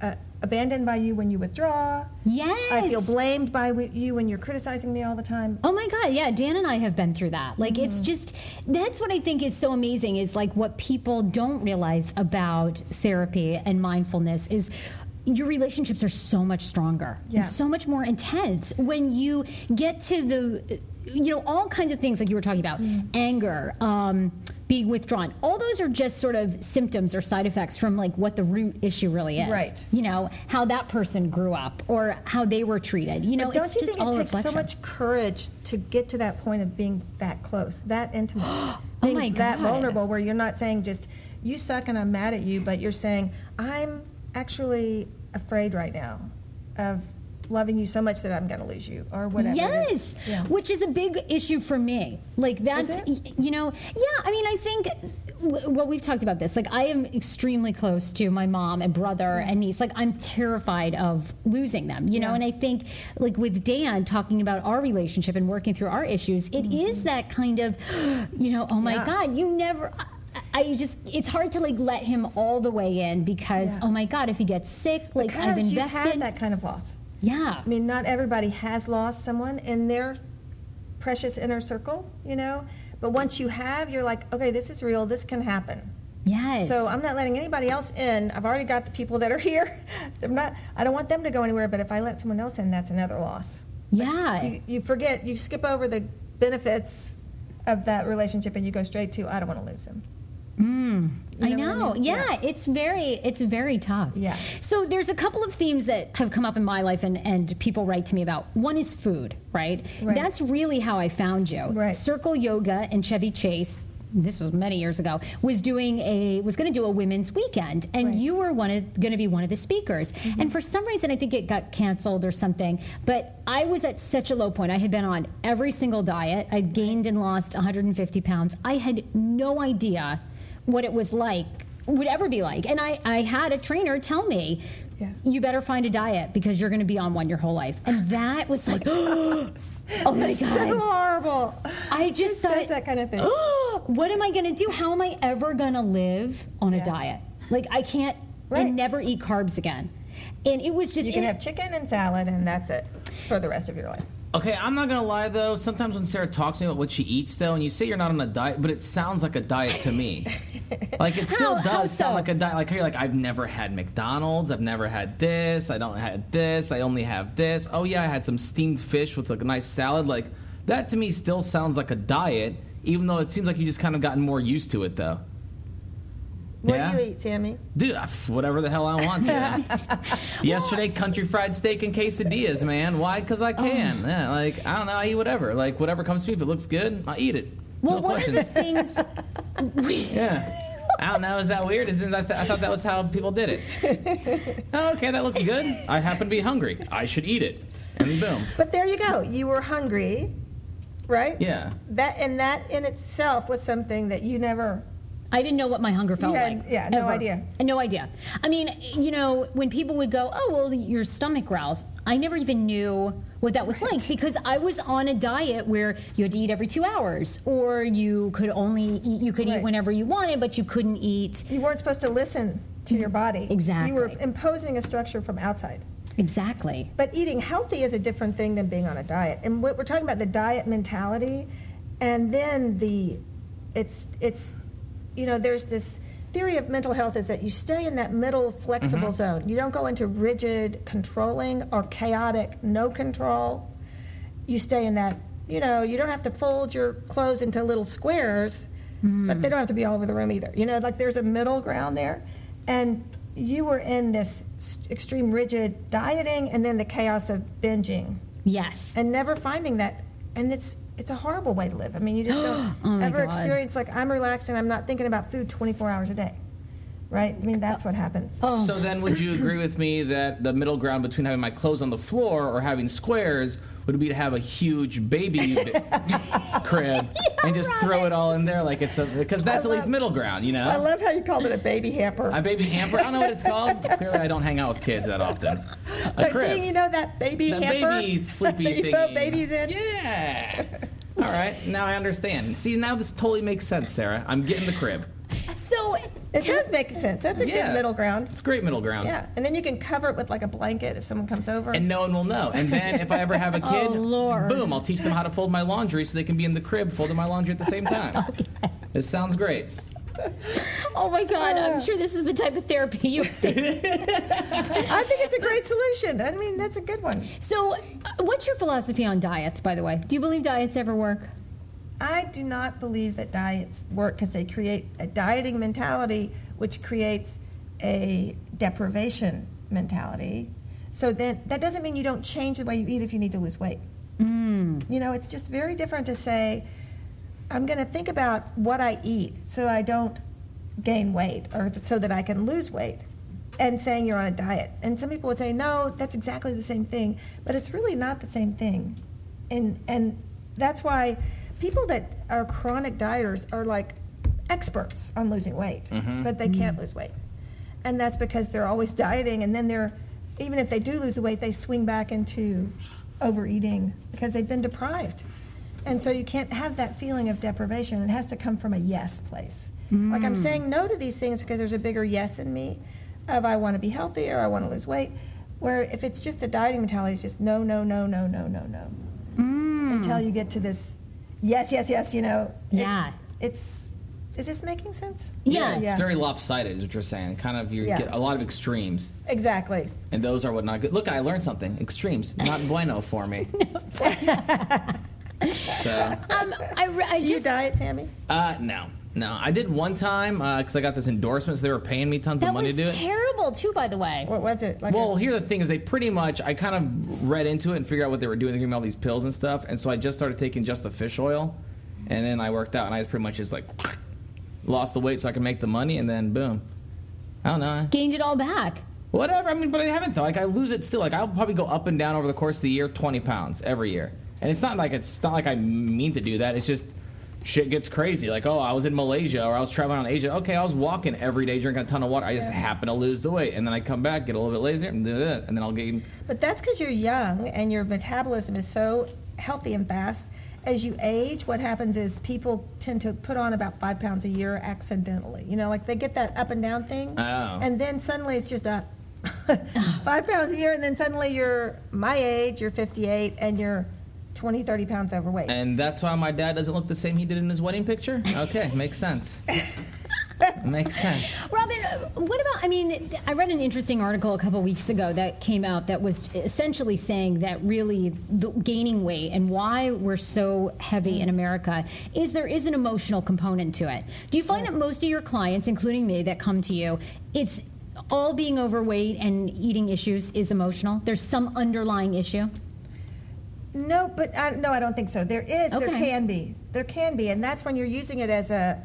Speaker 8: uh, abandoned by you when you withdraw.
Speaker 1: yes.
Speaker 8: I feel blamed by you when you're criticizing me all the time.
Speaker 1: Oh my God, yeah, Dan and I have been through that. Like, it's
Speaker 8: Mm-hmm.
Speaker 1: just, that's what I think is so amazing is like what people don't realize about therapy and mindfulness is your relationships are so much stronger
Speaker 8: Yeah.
Speaker 1: and so much more intense when you get to the, you know, all kinds of things like you were talking about
Speaker 8: Mm.
Speaker 1: anger, um, being withdrawn. All those are just sort of symptoms or side effects from like what the root issue really is.
Speaker 8: Right.
Speaker 1: You know, how that person grew up or how they were treated. You know,
Speaker 8: But don't
Speaker 1: it's
Speaker 8: you
Speaker 1: just
Speaker 8: think
Speaker 1: all
Speaker 8: it takes so much courage to get to that point of being that close, that intimate,
Speaker 1: Oh
Speaker 8: being that vulnerable, where you're not saying just "you suck" and I'm mad at you, but you're saying I'm actually afraid right now of loving you so much that I'm going to lose you, or whatever.
Speaker 1: Yes.
Speaker 8: Yeah.
Speaker 1: which is a big issue for me. Like that's you know, yeah. I mean, I think. Well, we've talked about this. Like, I am extremely close to my mom and brother and niece. Like, I'm terrified of losing them, you know.
Speaker 8: Yeah.
Speaker 1: And I think, like with Dan talking about our relationship and working through our issues, it is that kind of, you know, oh my
Speaker 8: Mm-hmm. Yeah.
Speaker 1: God, you never. I- just, it's hard to like let him all the way in because,
Speaker 8: Yeah.
Speaker 1: oh my God, if he gets sick, like I've
Speaker 8: Because you've had that kind of loss.
Speaker 1: Yeah.
Speaker 8: I mean, not everybody has lost someone in their precious inner circle, you know, But once you have, you're like, okay, this is real. This can happen.
Speaker 1: Yes.
Speaker 8: So I'm not letting anybody else in. I've already got the people that are here. I'm not. I don't want them to go anywhere. But if I let someone else in, that's another loss.
Speaker 1: yeah.
Speaker 8: You, you forget. You skip over the benefits of that relationship, and you go straight to I don't want to lose them.
Speaker 1: I
Speaker 8: You know I
Speaker 1: know.
Speaker 8: mean?
Speaker 1: Yeah,
Speaker 8: Yeah.
Speaker 1: it's very it's very tough.
Speaker 8: Yeah.
Speaker 1: So there's a couple of themes that have come up in my life and, and people write to me about. One is food, right?
Speaker 8: Right.
Speaker 1: That's really how I found you.
Speaker 8: Right.
Speaker 1: Circle Yoga and Chevy Chase. This was many years ago. Was doing a was going to do a women's weekend, and
Speaker 8: Right. Mm-hmm.
Speaker 1: you were one of going to be one of the speakers. And for some reason, I think it got canceled or something. But I was at such a low point. I had been on every single diet. I'd gained and lost 150 pounds. I had no idea what it was like, would ever be like. And I, I had a trainer tell me,
Speaker 8: Yeah.
Speaker 1: you better find a diet because you're going to be on one your whole life. And that was like, oh my God.
Speaker 8: So horrible.
Speaker 1: I
Speaker 8: Who
Speaker 1: just
Speaker 8: says
Speaker 1: thought,
Speaker 8: that kind of thing?
Speaker 1: what am I going to do? How am I ever going to live on a diet? Like, I can't,
Speaker 8: Right.
Speaker 1: and never eat carbs again. And it was just,
Speaker 8: You can
Speaker 1: it-
Speaker 8: have chicken and salad, and that's it for the rest of your life.
Speaker 2: Okay, I'm not gonna lie though. Sometimes when Sarah talks to me about what she eats, though, and you say you're not on a diet, but it sounds like a diet to me. like it still
Speaker 1: How-
Speaker 2: does
Speaker 1: how
Speaker 2: sound
Speaker 1: so?
Speaker 2: like a diet. Like you're like, I've never had McDonald's. I've never had this. I don't had this. I only have this. Oh yeah, I had some steamed fish with like a nice salad. Like that to me still sounds like a diet, even though it seems like you just kind of gotten more used to it though.
Speaker 8: What
Speaker 2: Yeah?
Speaker 8: do you eat, Sammy?
Speaker 2: Dude, I- whatever the hell I want to. Yesterday, country fried steak and quesadillas, man. Why? Because I oh. can.
Speaker 1: Oh.
Speaker 2: Yeah, like I don't know. I eat whatever. Like whatever comes to me. If it looks good, I eat it.
Speaker 1: well,
Speaker 2: no
Speaker 1: one
Speaker 2: questions.
Speaker 1: of the things,
Speaker 2: yeah. I don't know. Is that weird? Isn't that? I thought that was how people did it. Oh, okay, that looks good. I happen to be hungry. I should eat it. And boom.
Speaker 8: But there you go. You were hungry, right?
Speaker 2: Yeah.
Speaker 8: That and that in itself was something that you never.
Speaker 1: I didn't know what my hunger felt
Speaker 8: had-
Speaker 1: like.
Speaker 8: yeah, no
Speaker 1: ever.
Speaker 8: idea.
Speaker 1: No idea. I mean, you know, when people would go, "Oh, well, your stomach growls," I never even knew what that was like because I was on a diet where you had to eat every two hours, or you could only eat, you could eat whenever you wanted, but you couldn't eat
Speaker 8: You weren't supposed to listen to your body.
Speaker 1: Exactly.
Speaker 8: You were imposing a structure from outside.
Speaker 1: exactly.
Speaker 8: But eating healthy is a different thing than being on a diet. And what we're talking about the diet mentality, and then the, it's it's, you know, there's this theory of mental health is that you stay in that middle flexible mm-hmm. zone. You don't go into rigid controlling or chaotic no control. You stay in that. You know, you don't have to fold your clothes into little squares, but they mm. don't have to be all over the room either. You know, like there's a middle ground there, and you were in this extreme rigid dieting and then the chaos of binging
Speaker 1: Yes.
Speaker 8: and never finding that and it's it's a horrible way to live i mean you just don't
Speaker 1: Oh
Speaker 8: ever
Speaker 1: God.
Speaker 8: experience like i'm relaxed and i'm not thinking about food 24 hours a day right i mean that's what happens
Speaker 1: Oh.
Speaker 2: So then, would you agree with me that the middle ground between having my clothes on the floor or having squares would be to have a huge baby b- crib and just throw it all in there like it's a because that's
Speaker 8: I
Speaker 2: at least middle ground, you know?
Speaker 8: i love how you called it a baby hamper
Speaker 2: A baby hamper. I don't know what it's called. Clearly, I don't hang out with kids that often. A
Speaker 8: But
Speaker 2: crib.
Speaker 8: thing, you know that baby
Speaker 2: The
Speaker 8: hamper
Speaker 2: baby sleepy
Speaker 8: you
Speaker 2: thingy.
Speaker 8: throw babies in
Speaker 2: Yeah. All right. Now I understand. See, now this totally makes sense, Sarah. I'm getting the crib.
Speaker 1: So
Speaker 8: it does make sense that's a
Speaker 2: Yeah.
Speaker 8: good middle ground
Speaker 2: It's great middle ground.
Speaker 8: yeah and then you can cover it with like a blanket if someone comes over
Speaker 2: And no one will know. And then if I ever have a kid,
Speaker 1: Oh, Lord.
Speaker 2: boom, I'll teach them how to fold my laundry so they can be in the crib folding my laundry at the same time. This sounds great.
Speaker 1: Oh my God! I'm sure this is the type of therapy you.
Speaker 8: i think it's a great solution i mean that's a good one
Speaker 1: so, uh, what's your philosophy on diets, by the way? Do you believe diets ever work?
Speaker 8: I do not believe that diets work because they create a dieting mentality, which creates a deprivation mentality. So then that doesn't mean you don't change the way you eat if you need to lose weight. Mm. You know, it's just very different to say, I'm going to think about what I eat so I don't gain weight or th- so that I can lose weight and saying you're on a diet. And some people would say, no, that's exactly the same thing, but it's really not the same thing. And, and that's why people that are chronic dieters are like experts on losing weight, mm-hmm. but they can't lose weight. And that's because they're always dieting and then they're, even if they do lose the weight, they swing back into overeating because they've been deprived. And so you can't have that feeling of deprivation. It has to come from a yes place. Like I'm mm. saying no to these things because there's a bigger yes in me of I want to be healthy or I want to lose weight. Where if it's just a dieting mentality, it's just no, no, no, no, no, no, no. Mm. Until you get to this yes, yes, yes. You know.
Speaker 1: Yeah.
Speaker 8: It's, it's is this making sense?
Speaker 1: Yeah.
Speaker 2: it's
Speaker 8: Yeah.
Speaker 2: very lopsided, is what you're saying. Kind of, you
Speaker 8: Yeah.
Speaker 2: get a lot of extremes,
Speaker 8: Exactly.
Speaker 2: and those are what not good. Look, I learned something. Extremes, not bueno for me. so,
Speaker 1: Um, I, re- I
Speaker 8: Do you diet, Sammy?
Speaker 2: uh, no, no. I did one time uh, because I got this endorsement, so they were paying me tons
Speaker 1: that
Speaker 2: of money to do it.
Speaker 1: terrible too. By the way,
Speaker 8: What was it? Like
Speaker 2: Well,
Speaker 8: a-
Speaker 2: here the thing is, they pretty much I kind of read into it and figured out what they were doing. They gave me all these pills and stuff, and so I just started taking just the fish oil, and then I worked out, and I was pretty much just like lost the weight so I could make the money, and then boom. I don't know.
Speaker 1: gained it all back.
Speaker 2: Whatever. I mean, but I haven't though. Like I lose it still. Like I'll probably go up and down over the course of the year, twenty pounds every year. And it's not like it's not like I mean to do that. It's just shit gets crazy. Like oh, I was in Malaysia or I was traveling around Asia. Okay, I was walking every day, drinking a ton of water. I just happen to lose the weight, and then I come back, get a little bit lazier, and do that, uh, and then I'll gain.
Speaker 8: But that's because you're young and your metabolism is so healthy and fast. As you age, what happens is people tend to put on about five pounds a year accidentally. You know, like they get that up and down thing.
Speaker 2: Oh.
Speaker 8: And then suddenly it's just oh. a five pounds a year, and then suddenly you're my age, you're 58, and you're 20, 30 pounds overweight.
Speaker 2: And that's why my dad doesn't look the same he did in his wedding picture. Okay, makes sense. makes sense.
Speaker 1: Robin, uh, what about? I mean, I read an interesting article a couple weeks ago that came out that was essentially saying that really the gaining weight and why we're so heavy in America is there is an emotional component to it. Do you find that most of your clients, including me, that come to you, it's all being overweight and eating issues is emotional? There's some underlying issue.
Speaker 8: No, but I, no, I don't think so. There is, there can be, there can be, and that's when you're using it as a,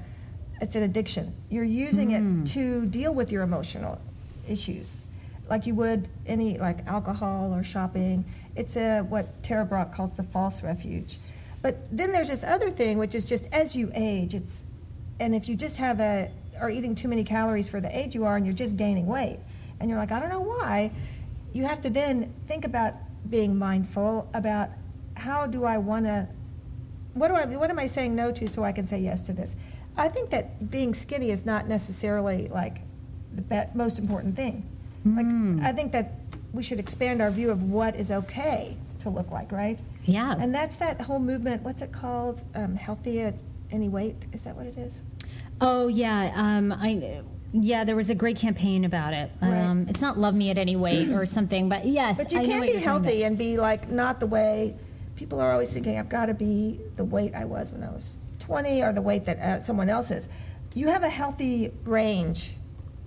Speaker 8: it's an addiction. You're using
Speaker 1: Hmm.
Speaker 8: it to deal with your emotional issues, like you would any like alcohol or shopping. It's a what Tara Brach calls the false refuge. But then there's this other thing, which is just as you age, it's, and if you just have a are eating too many calories for the age you are, and you're just gaining weight, and you're like, I don't know why, you have to then think about being mindful about how do I want to, what do I, what am I saying no to so I can say yes to this? I think that being skinny is not necessarily like the be- most important thing. Like I think that we should expand our view of what is okay to look like, right?
Speaker 1: Yeah.
Speaker 8: And that's that whole movement. What's it called? Um, healthy at any weight? Is that what it is?
Speaker 1: Oh yeah, um, I yeah, there was a great campaign about it.
Speaker 8: Right.
Speaker 1: Um, it's not "Love Me at Any Weight" or something, but yes,
Speaker 8: But you can be healthy and be like not the way people are always thinking. I've got to be the weight I was when I was 20 or the weight that uh, someone else is. You have a healthy range,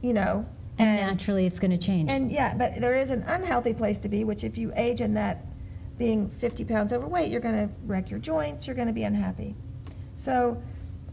Speaker 8: you know.
Speaker 1: and naturally, it's going to change.
Speaker 8: And yeah, but there is an unhealthy place to be, which if you age in that being 50 pounds overweight, you're going to wreck your joints, you're going to be unhappy. So,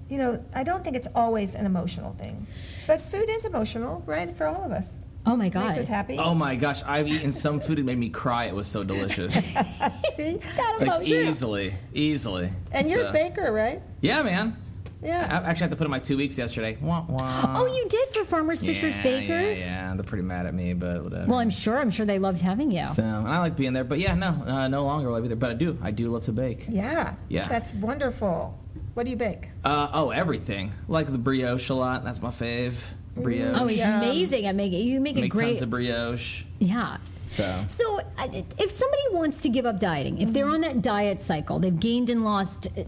Speaker 8: you know, I don't think it's always an emotional thing. But food is emotional, right, for all of us.
Speaker 1: Oh my god,
Speaker 8: Makes us happy.
Speaker 2: Oh my gosh, I've eaten some food that made me cry. It was so delicious.
Speaker 8: See?
Speaker 2: like easily, easily.
Speaker 8: And you're a baker, right?
Speaker 2: Yeah, man. Yeah. I
Speaker 8: Yeah.
Speaker 2: actually had to put in my two weeks yesterday. Wah, wah.
Speaker 1: Oh, you did for Farmers Fishers
Speaker 2: yeah,
Speaker 1: Bakers.
Speaker 2: Yeah, yeah, they're pretty mad at me, but whatever.
Speaker 1: Well, I'm sure. I'm sure they loved having you.
Speaker 2: so, and I like being there, but yeah, no, uh, no longer will I be there. But I do, I do love to bake.
Speaker 8: Yeah.
Speaker 2: Yeah.
Speaker 8: That's wonderful. What do you bake?
Speaker 2: Uh, oh, everything. Like the brioche a lot. That's my fave. Brioche.
Speaker 1: Oh, he's
Speaker 8: Yum.
Speaker 1: amazing at making. You make, a
Speaker 2: Make
Speaker 1: great.
Speaker 2: tons of brioche.
Speaker 1: yeah.
Speaker 2: So.
Speaker 1: So, if somebody wants to give up dieting, if they're on that diet cycle, they've gained and lost uh,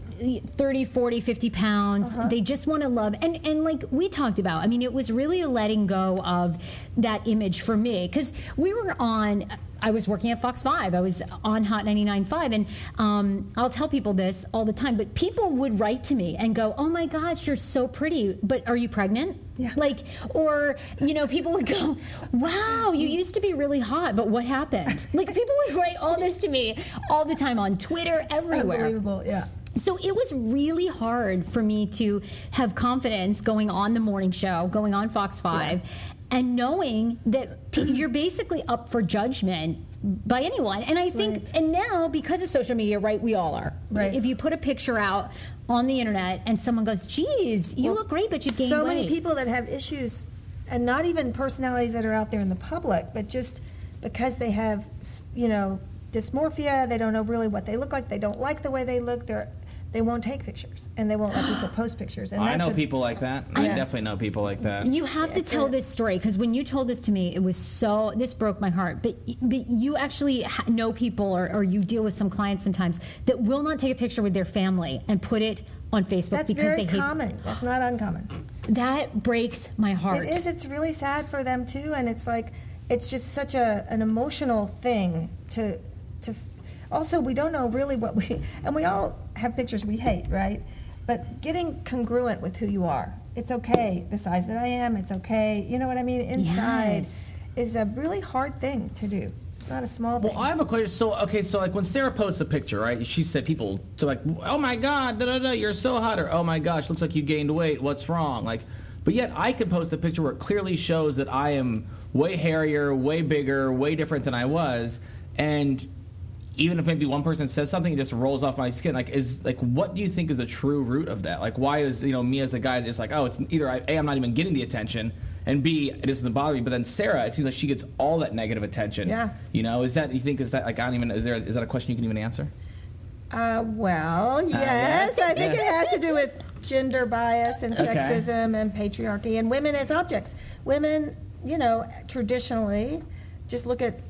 Speaker 1: 30, 40, 50 pounds, they just want to love, and, and like we talked about, I mean, it was really a letting go of that image for me because we were on. I was working at Fox 5. I was on Hot 99.5. And um, I'll tell people this all the time, but people would write to me and go, Oh my gosh, you're so pretty, but are you pregnant?
Speaker 8: Yeah.
Speaker 1: Like, or, you know, people would go, Wow, you used to be really hot, but what happened? Like, people would write all this to me all the time on Twitter, everywhere.
Speaker 8: Unbelievable. Yeah.
Speaker 1: So it was really hard for me to have confidence going on the morning show, going on Fox 5, and knowing that you're basically up for judgment by anyone. And I think,
Speaker 8: Right.
Speaker 1: and now because of social media, right, we all are.
Speaker 8: Right.
Speaker 1: If you put a picture out on the internet and someone goes, geez, you
Speaker 8: Well,
Speaker 1: look great, but you gained
Speaker 8: so
Speaker 1: weight.
Speaker 8: many people that have issues, and not even personalities that are out there in the public, but just because they have, you know, dysmorphia, they don't know really what they look like, they don't like the way they look, they're they won't take pictures and they won't let people post pictures. And
Speaker 2: I know
Speaker 8: a-
Speaker 2: people like that. I
Speaker 8: Yeah.
Speaker 2: definitely know people like that.
Speaker 1: You have to tell
Speaker 8: a-
Speaker 1: this story because when you told this to me, it was so. This broke my heart. But but you actually know people, or, or you deal with some clients sometimes that will not take a picture with their family and put it on Facebook
Speaker 8: That's
Speaker 1: because
Speaker 8: very
Speaker 1: they hate.
Speaker 8: common. That's not uncommon.
Speaker 1: That breaks my heart.
Speaker 8: It is. It's really sad for them too, and it's like it's just such a an emotional thing to to. Also, we don't know really what we and we all have pictures we hate, right? But getting congruent with who you are. It's okay. The size that I am. It's okay. You know what I mean? Inside
Speaker 1: Yes.
Speaker 8: is a really hard thing to do. It's not a small thing.
Speaker 2: Well, I have a question. So, okay, so like when Sarah posts a picture, right? She said people to like, "Oh my God, da da da, you're so hot," or "Oh my gosh, looks like you gained weight. What's wrong?" Like, but yet I can post a picture where it clearly shows that I am way hairier, way bigger, way different than I was, and even if maybe one person says something, it just rolls off my skin. Like, is like, what do you think is the true root of that? Like, why is you know me as a guy just like, oh, it's either I, a I'm not even getting the attention, and b it doesn't bother me. But then Sarah, it seems like she gets all that negative attention.
Speaker 8: Yeah.
Speaker 2: You know, is that you think is that like I don't even is there is that a question you can even answer?
Speaker 8: Uh, well, yes. I think it has to do with gender bias and
Speaker 2: Okay.
Speaker 8: sexism and patriarchy and women as objects. Women, you know, traditionally, just look at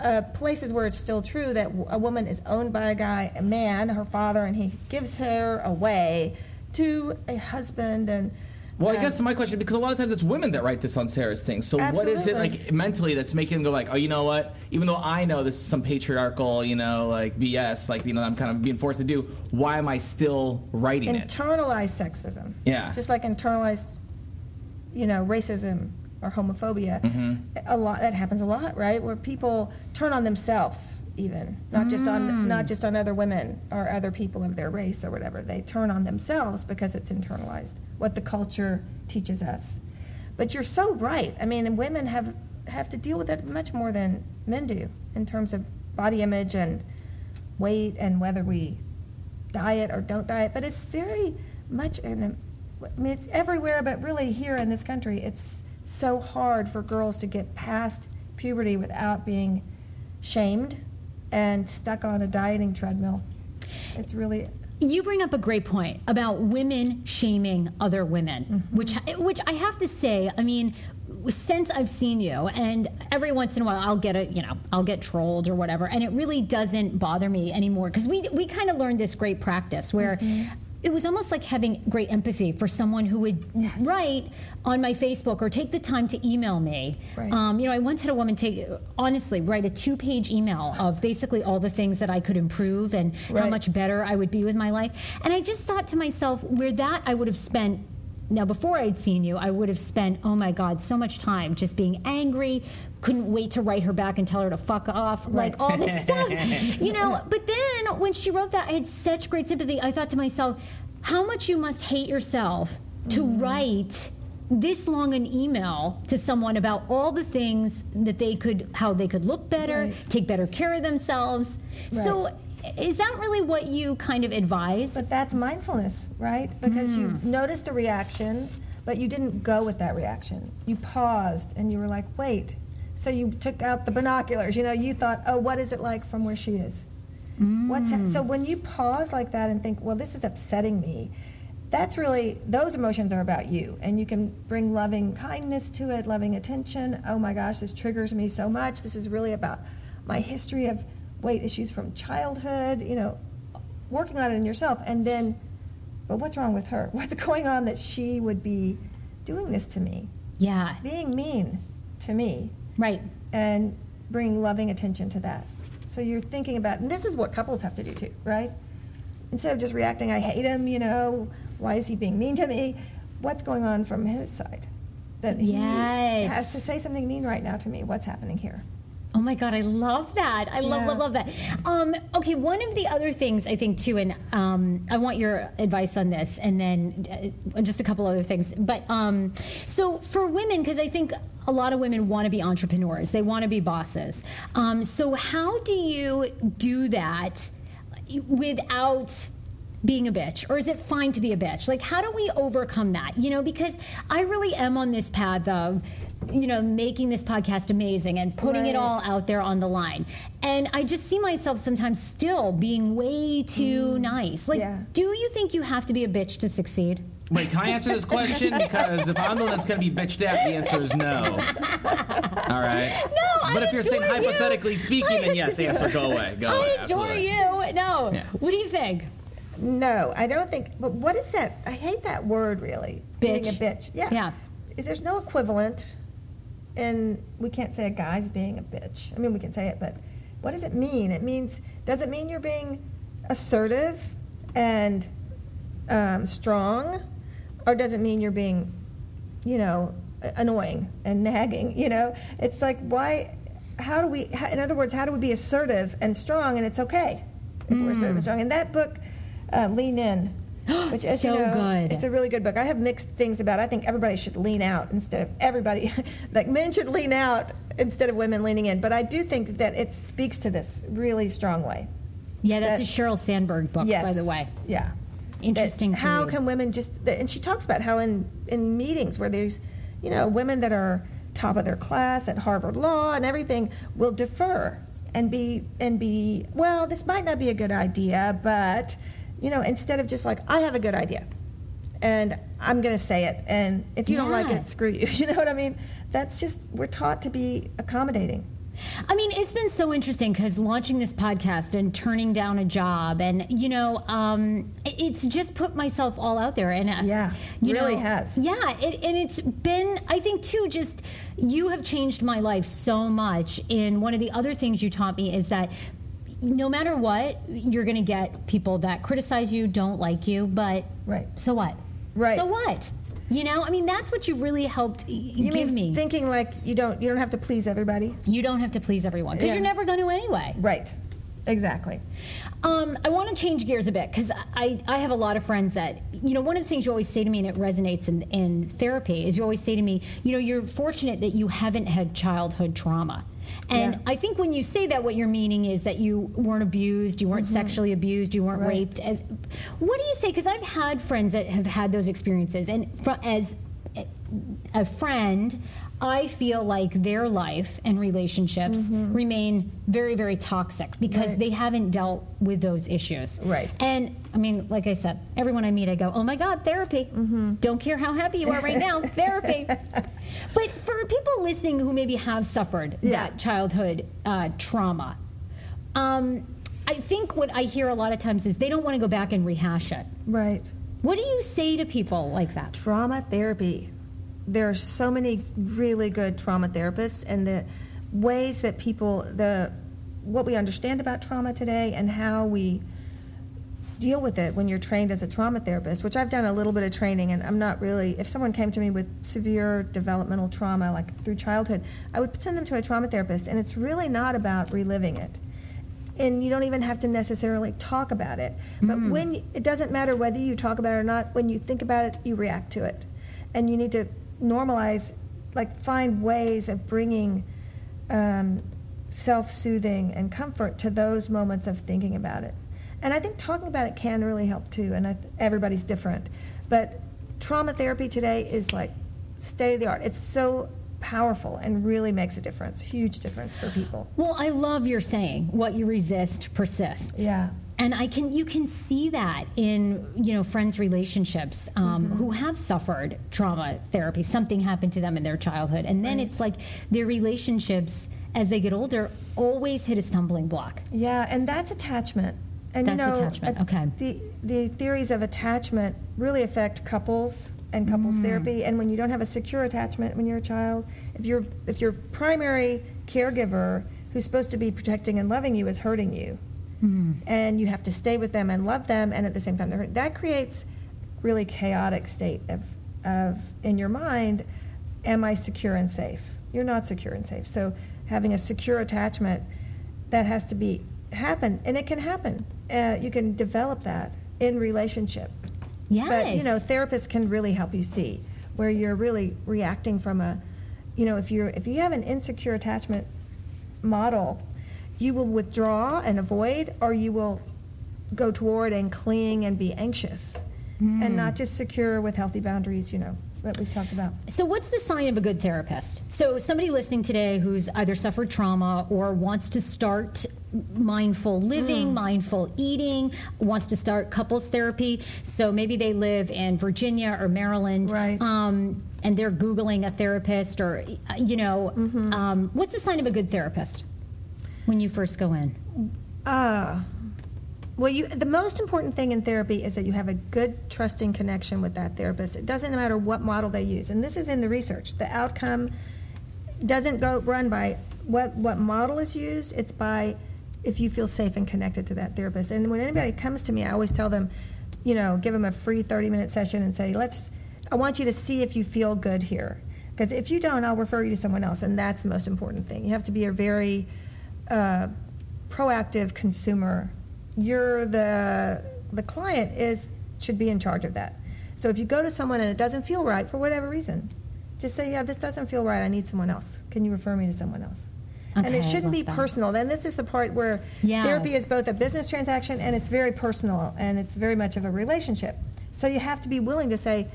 Speaker 8: uh, places where it's still true that a woman is owned by a guy, a man, her father, and he gives her away to a husband and.
Speaker 2: Well, I
Speaker 8: um,
Speaker 2: guess my question because a lot of times it's women that write this on Sarah's thing. So what is it like mentally that's making them go like, oh, you know what? Even though I know this is some patriarchal, you know, like BS, like you know, I'm kind of being forced to do. Why am I still writing it?
Speaker 8: internalized sexism.
Speaker 2: Yeah.
Speaker 8: Just like internalized, you know, racism or homophobia.
Speaker 2: Mm-hmm.
Speaker 8: A lot that happens a lot, right? Where people turn on themselves, even not just
Speaker 2: Mm.
Speaker 8: on not just on other women or other people of their race or whatever. They turn on themselves because it's internalized what the culture teaches us. But you're so right. I mean, women have have to deal with it much more than men do in terms of body image and weight and whether we diet or don't diet, but it's very much, in a, I mean, it's everywhere, but really here in this country, it's so hard for girls to get past puberty without being shamed and stuck on a dieting treadmill. It's really,
Speaker 1: You bring up a great point about women shaming other women,
Speaker 8: Mm-hmm.
Speaker 1: which which I have to say, I mean, since I've seen you, and every once in a while I'll get a you know I'll get trolled or whatever, and it really doesn't bother me anymore because we we kind of learned this great practice where.
Speaker 8: Mm-hmm.
Speaker 1: It was almost like having great empathy for someone who would write on my Facebook or take the time to email me.
Speaker 8: Right.
Speaker 1: Um, you know, I once had a woman take, honestly, write a two page email of basically all the things that I could improve and how much better I would be with my life. And I just thought to myself, where that I would have spent. Now, before I'd seen you, I would have spent, oh my God, so much time just being angry, couldn't wait to write her back and tell her to fuck off, like all this stuff, you know. But then when she wrote that, I had such great sympathy. I thought to myself, how much you must hate yourself to
Speaker 8: Mm-hmm.
Speaker 1: write this long an email to someone about all the things that they could how they could look better
Speaker 8: Right.
Speaker 1: take better care of themselves so is that really what you kind of advise
Speaker 8: but that's mindfulness, right? Because you mm. noticed a reaction, but you didn't go with that reaction. You paused and you were like, wait. So you took out the binoculars. You know, you thought, oh, what is it like from where she is? What's ha- so mm. when you pause like that and think, well, this is upsetting me, that's really those emotions are about you, and you can bring loving kindness to it, loving attention. Oh my gosh, this triggers me so much. This is really about my history of weight issues from childhood. You know, working on it in yourself, and then, but what's wrong with her? What's going on that she would be doing this to me,
Speaker 1: yeah
Speaker 8: being mean to me?
Speaker 1: right
Speaker 8: and bring loving attention to that. So you're thinking about, and this is what couples have to do too, right? Instead of just reacting, I hate him, you know, why is he being mean to me? What's going on from his side? That he
Speaker 1: Yes.
Speaker 8: has to say something mean right now to me. What's happening here?
Speaker 1: Oh my God, I love that. I love,
Speaker 8: Yeah.
Speaker 1: love, love that. Um, okay, one of the other things I think too, and um, I want your advice on this, and then uh, just a couple other things. But um, so for women, because I think a lot of women want to be entrepreneurs, they want to be bosses. Um, so how do you do that without? Being a bitch or is it fine to be a bitch? Like, how do we overcome that? You know, because I really am on this path of, you know, making this podcast amazing and putting it all out there on the line. And I just see myself sometimes still being way too mm. nice. Like,
Speaker 8: Yeah.
Speaker 1: do you think you have to be a bitch to succeed?
Speaker 2: Wait, can I answer this question? Because if I'm the one that's going to be bitched at, the answer is no. All right.
Speaker 1: No, I
Speaker 2: But if you're saying
Speaker 1: adore you.
Speaker 2: hypothetically speaking,
Speaker 1: I
Speaker 2: then yes, answer go away. Go away.
Speaker 1: I adore
Speaker 2: absolutely.
Speaker 1: you. No.
Speaker 2: Yeah.
Speaker 1: What do you think?
Speaker 8: No, I don't think. But what is that? I hate that word. Really, being a
Speaker 1: Bitch.
Speaker 8: bitch. Yeah.
Speaker 1: Yeah.
Speaker 8: There's no equivalent, and we can't say a guy's being a bitch. I mean, we can say it, but what does it mean? It means does it mean you're being assertive and um, strong, or does it mean you're being, you know, annoying and nagging? You know, it's like why? How do we? In other words, how do we be assertive and strong, and it's okay if we're assertive and strong? And that book, uh, Lean In. Which, as
Speaker 1: So
Speaker 8: you know,
Speaker 1: good.
Speaker 8: It's a really good book. I have mixed things about. it. I think everybody should lean out instead of everybody. like men should lean out instead of women leaning in. But I do think that it speaks to this really strong way.
Speaker 1: Yeah, that's
Speaker 8: That-
Speaker 1: a Sheryl Sandberg book,
Speaker 8: yes.
Speaker 1: by the way.
Speaker 8: Yeah.
Speaker 1: Interesting
Speaker 8: how
Speaker 1: read.
Speaker 8: can women just? that- And she talks about how in in meetings where there's, you know, women that are top of their class at Harvard Law and everything will defer and be and be well. This might not be a good idea, but you know, instead of just like I have a good idea, and I'm going to say it, and if you don't like it, screw you. You know what I mean? That's just we're taught to be accommodating.
Speaker 1: I mean, it's been so interesting because launching this podcast and turning down a job, and you know, um, it's just put myself all out there, and uh,
Speaker 8: Yeah,
Speaker 1: you
Speaker 8: really
Speaker 1: know,
Speaker 8: has.
Speaker 1: Yeah, it, and it's been, I think, too. Just you have changed my life so much. And one of the other things you taught me is that. No matter what, you're going to get people that criticize you, don't like you, but
Speaker 8: Right.
Speaker 1: so what?
Speaker 8: Right.
Speaker 1: So what? You know, I mean, that's what you really helped
Speaker 8: You
Speaker 1: give
Speaker 8: mean
Speaker 1: me.
Speaker 8: thinking like you don't you don't have to please everybody?
Speaker 1: you don't have to please everyone because
Speaker 8: Yeah.
Speaker 1: you're never going to anyway.
Speaker 8: Right. Exactly.
Speaker 1: Um, I want to change gears a bit because I, I have a lot of friends that, you know, one of the things you always say to me, and it resonates in, in therapy, is you always say to me, you know, you're fortunate that you haven't had childhood trauma. And
Speaker 8: Yeah.
Speaker 1: I think when you say that, what you're meaning is that you weren't abused, you weren't sexually abused, you weren't
Speaker 8: Mm-hmm. Right.
Speaker 1: raped. As what do you say? Because I've had friends that have had those experiences, and fr- as a friend, I feel like their life and relationships remain very, very toxic because
Speaker 8: Mm-hmm. Right.
Speaker 1: they haven't dealt with those issues.
Speaker 8: Right.
Speaker 1: And I mean, like I said, everyone I meet, I go, oh my God, therapy.
Speaker 8: Mm-hmm.
Speaker 1: Don't care how happy you are right now, therapy. But for people listening who maybe have suffered
Speaker 8: Yeah.
Speaker 1: that childhood uh, trauma, um, I think what I hear a lot of times is they don't want to go back and rehash it.
Speaker 8: Right.
Speaker 1: What do you say to people like that?
Speaker 8: Trauma therapy. There are so many really good trauma therapists, and the ways that people, the what we understand about trauma today, and how we deal with it when you're trained as a trauma therapist. Which I've done a little bit of training, and I'm not really. If someone came to me with severe developmental trauma, like through childhood, I would send them to a trauma therapist, and it's really not about reliving it. and you don't even have to necessarily talk about it. But mm-hmm. when it doesn't matter whether you talk about it or not, when you think about it, you react to it, and you need to normalize, like find ways of bringing um, self-soothing and comfort to those moments of thinking about it. And I think talking about it can really help too. And I th- everybody's different, but trauma therapy today is like state of the art. It's so powerful and really makes a difference, huge difference for people.
Speaker 1: Well, I love your saying, what you resist persists.
Speaker 8: Yeah.
Speaker 1: And I can you can see that in you know friends relationships um,
Speaker 8: Mm-hmm.
Speaker 1: who have suffered trauma therapy. Something happened to them in their childhood, and then it's like their relationships as they get older always hit a stumbling block.
Speaker 8: Yeah, and that's attachment. And you
Speaker 1: That's
Speaker 8: know,
Speaker 1: attachment, okay.
Speaker 8: The the theories of attachment really affect couples and couples
Speaker 1: Mm.
Speaker 8: therapy. And when you don't have a secure attachment when you're a child, if your if your primary caregiver who's supposed to be protecting and loving you is hurting you,
Speaker 1: Mm.
Speaker 8: and you have to stay with them and love them, and at the same time they're that creates really chaotic state of of in your mind. Am I secure and safe? You're not secure and safe. So having a secure attachment that has to be happen, and it can happen. Uh, you can develop that in relationship.
Speaker 1: Yes.
Speaker 8: But you know, therapists can really help you see where you're really reacting from a, you know, if you're if you have an insecure attachment model, you will withdraw and avoid, or you will go toward and cling and be anxious, and
Speaker 1: Hmm.
Speaker 8: not just secure with healthy boundaries. You know that we've talked about.
Speaker 1: So, what's the sign of a good therapist? So, somebody listening today who's either suffered trauma or wants to start mindful living,
Speaker 8: Mm.
Speaker 1: mindful eating, wants to start couples therapy. So, maybe they live in Virginia or Maryland.
Speaker 8: Right.
Speaker 1: Um, and they're Googling a therapist, or, you know,
Speaker 8: Mm-hmm.
Speaker 1: um, what's the sign of a good therapist when you first go in?
Speaker 8: Uh, well, you, the most important thing in therapy is that you have a good, trusting connection with that therapist. It doesn't matter what model they use, and this is in the research. The outcome doesn't go run by what what model is used. It's by if you feel safe and connected to that therapist. And when anybody comes to me, I always tell them, you know, give them a free thirty minute session and say, let's. I want you to see if you feel good here, because if you don't, I'll refer you to someone else, and that's the most important thing. You have to be a very uh, proactive consumer. You're the the client is should be in charge of that. So if you go to someone and it doesn't feel right for whatever reason, just say, "Yeah, this doesn't feel right. I need someone else. Can you refer me to someone else?" and it shouldn't be
Speaker 1: that.
Speaker 8: personal. Then this is the part where
Speaker 1: Yeah.
Speaker 8: therapy is both a business transaction and it's very personal and it's very much of a relationship. So you have to be willing to say,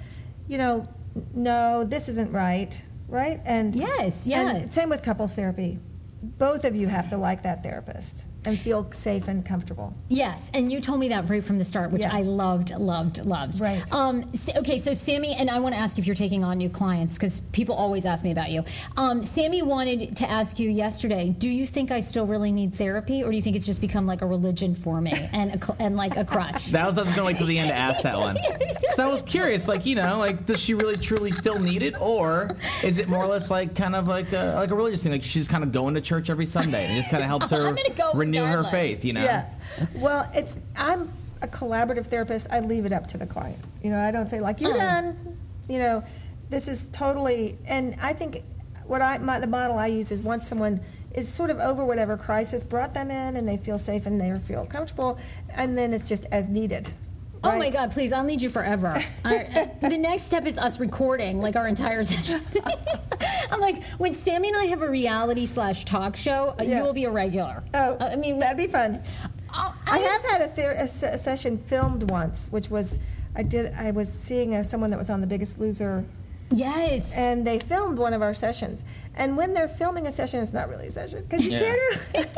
Speaker 8: you know, no, this isn't right, right? And
Speaker 1: Yes, yeah.
Speaker 8: And same with couples therapy. Both of you have to like that therapist and feel safe and comfortable.
Speaker 1: Yes, and you told me that right from the start, which
Speaker 8: Yeah.
Speaker 1: I loved, loved, loved.
Speaker 8: Right.
Speaker 1: Um, s- okay, so Sammy, and I want to ask if you're taking on new clients because people always ask me about you. Um, Sammy wanted to ask you yesterday. Do you think I still really need therapy, or do you think it's just become like a religion for me and a, and like a crutch?
Speaker 2: That was I was gonna wait till the end to ask that one because I was curious, like you know, like does she really truly still need it, or is it more or less like kind of like a, like a religious thing, like she's kind of going to church every Sunday and it just kind of helps her
Speaker 1: I'm gonna go
Speaker 2: renew her faith, you know?
Speaker 8: Yeah. Well, it's I'm a collaborative therapist. I leave it up to the client. You know, I don't say like you're
Speaker 1: Oh.
Speaker 8: done. You know, this is totally. And I think what I my, the model I use is once someone is sort of over whatever crisis brought them in, and they feel safe and they feel comfortable, and then it's just as needed.
Speaker 1: Oh my? God, please, I'll need you forever. The next step is us recording like our entire session. I'm like, when Sammy and I have a reality slash talk show, uh,
Speaker 8: Yeah.
Speaker 1: you will be a regular.
Speaker 8: Oh,
Speaker 1: Uh, I mean,
Speaker 8: that'd be fun.
Speaker 1: oh,
Speaker 8: I
Speaker 1: was-
Speaker 8: have had a, ther- a se- a session filmed once, which was I did. I was seeing uh someone that was on The Biggest Loser.
Speaker 1: Yes.
Speaker 8: and they filmed one of our sessions. And when they're filming a session, it's not really a session because you
Speaker 2: Yeah.
Speaker 8: can't. Really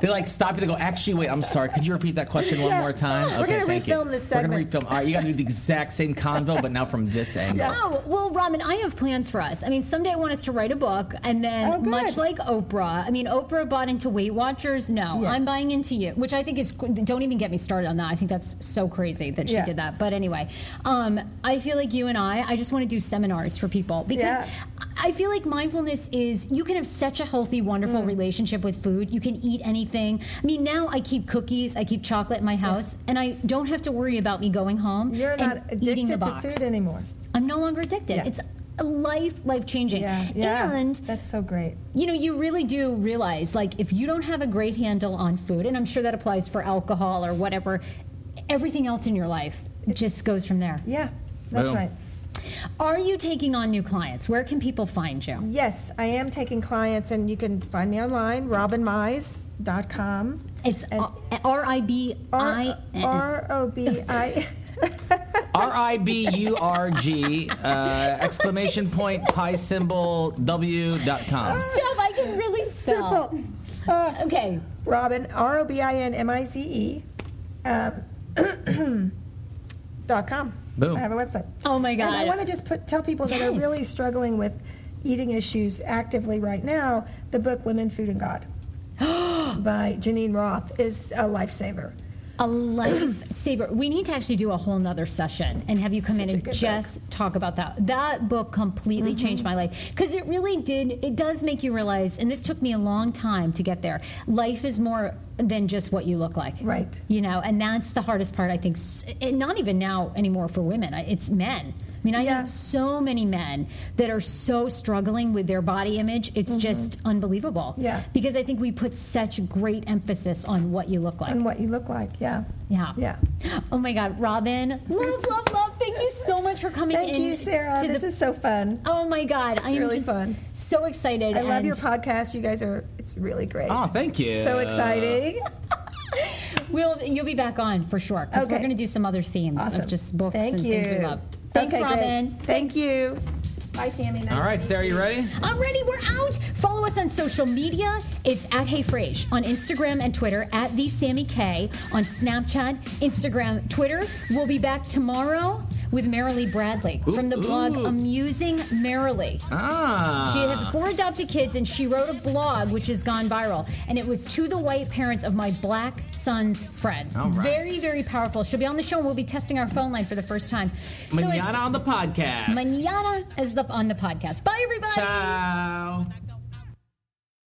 Speaker 2: They like stop you. They go, actually, wait, I'm sorry. Could you repeat that question one
Speaker 8: Yeah.
Speaker 2: more time?
Speaker 8: We're
Speaker 2: okay,
Speaker 8: gonna
Speaker 2: thank you.
Speaker 8: refilm this
Speaker 2: We're gonna
Speaker 8: segment.
Speaker 2: refilm. All right, you got to do the exact same convo, but now from this angle.
Speaker 8: Yeah.
Speaker 1: Oh, well, Robin, I have plans for us. I mean, someday I want us to write a book, and then,
Speaker 8: Oh,
Speaker 1: much like Oprah, I mean, Oprah bought into Weight Watchers. No,
Speaker 8: Yeah.
Speaker 1: I'm buying into you, which I think is, don't even get me started on that. I think that's so crazy that she
Speaker 8: Yeah.
Speaker 1: did that. But anyway, um, I feel like you and I, I just want to do seminars for people because
Speaker 8: Yeah.
Speaker 1: I feel like mindfulness is, you can have such a healthy,
Speaker 8: Mm.
Speaker 1: wonderful relationship with food. You can eat anything. I mean, now I keep cookies, I keep chocolate in my house, and I don't have to worry about me going home
Speaker 8: You're
Speaker 1: and
Speaker 8: not
Speaker 1: eating the
Speaker 8: addicted to
Speaker 1: box.
Speaker 8: food anymore.
Speaker 1: I'm no longer addicted.
Speaker 8: Yeah.
Speaker 1: It's life life changing.
Speaker 8: Yeah, yeah.
Speaker 1: And
Speaker 8: that's so great.
Speaker 1: you know, you really do realize like if you don't have a great handle on food, and I'm sure that applies for alcohol or whatever, everything else in your life just goes from there.
Speaker 8: Yeah, that's
Speaker 2: Boom.
Speaker 8: right.
Speaker 1: Are you taking on new clients? Where can people find you?
Speaker 8: Yes, I am taking clients, and you can find me online, robinmize.com.
Speaker 1: It's
Speaker 8: And-
Speaker 1: R I B I N.
Speaker 8: R O B I.
Speaker 2: R I B U R G uh, exclamation point pi symbol W dot com.
Speaker 1: Stop! I can really spell.
Speaker 8: Simple. Uh,
Speaker 1: Okay.
Speaker 8: Robin, R O B I N M I Z E, um, dot com.
Speaker 2: Boom.
Speaker 8: I have a website.
Speaker 1: Oh my god!
Speaker 8: And I want to just put tell people that are really struggling with eating issues actively right now. The book "Women, Food, and God" by Geneen Roth is a lifesaver.
Speaker 1: A lifesaver. We need to actually do a whole nother session and have you come in
Speaker 8: Such a
Speaker 1: and just talk about that. That book completely
Speaker 8: Mm-hmm.
Speaker 1: changed my life because it really did. It does make you realize, and this took me a long time to get there. Life is more than just what you look like,
Speaker 8: Right.
Speaker 1: You know, and that's the hardest part. I think, and not even now anymore for women. It's men. I mean, I
Speaker 8: Yeah.
Speaker 1: know so many men that are so struggling with their body image. It's just unbelievable.
Speaker 8: Mm-hmm. Yeah.
Speaker 1: Because I think we put such great emphasis on what you look like.
Speaker 8: And what you look like, yeah.
Speaker 1: Yeah.
Speaker 8: Yeah.
Speaker 1: Oh my God, Robin, love, love, love. Thank you so much for coming
Speaker 8: Thank
Speaker 1: in.
Speaker 8: you, Sarah. This
Speaker 1: the-
Speaker 8: is so fun.
Speaker 1: Oh my God, I am
Speaker 8: really
Speaker 1: just
Speaker 8: fun.
Speaker 1: so excited.
Speaker 8: I love your podcast. You guys are, it's really great.
Speaker 2: Oh, thank you.
Speaker 8: So exciting.
Speaker 1: We'll you'll be back on for sure because we're going to do some other themes
Speaker 8: Awesome.
Speaker 1: of just books
Speaker 8: Thank
Speaker 1: and
Speaker 8: you.
Speaker 1: things we love. Thanks,
Speaker 8: Okay, great.
Speaker 1: Robin.
Speaker 8: Thank you. Bye, Sammy. Nice
Speaker 2: All
Speaker 8: to
Speaker 2: right, Sarah, you ready?
Speaker 1: I'm ready. We're out. Follow us on social media. It's at Hey Frase on Instagram and Twitter. At the Sammy K on Snapchat, Instagram, Twitter. We'll be back tomorrow with Maralee Bradley from the blog
Speaker 2: ooh.
Speaker 1: Amusing Maralee.
Speaker 2: Ah.
Speaker 1: She has four adopted kids, and she wrote a blog which has gone viral. And it was to the white parents of my black son's friends.
Speaker 2: Right.
Speaker 1: Very, very powerful. She'll be on the show, and we'll be testing our phone line for the first time. So it's
Speaker 2: Manana on the podcast.
Speaker 1: Manana is the on the podcast. Bye, everybody.
Speaker 2: Ciao.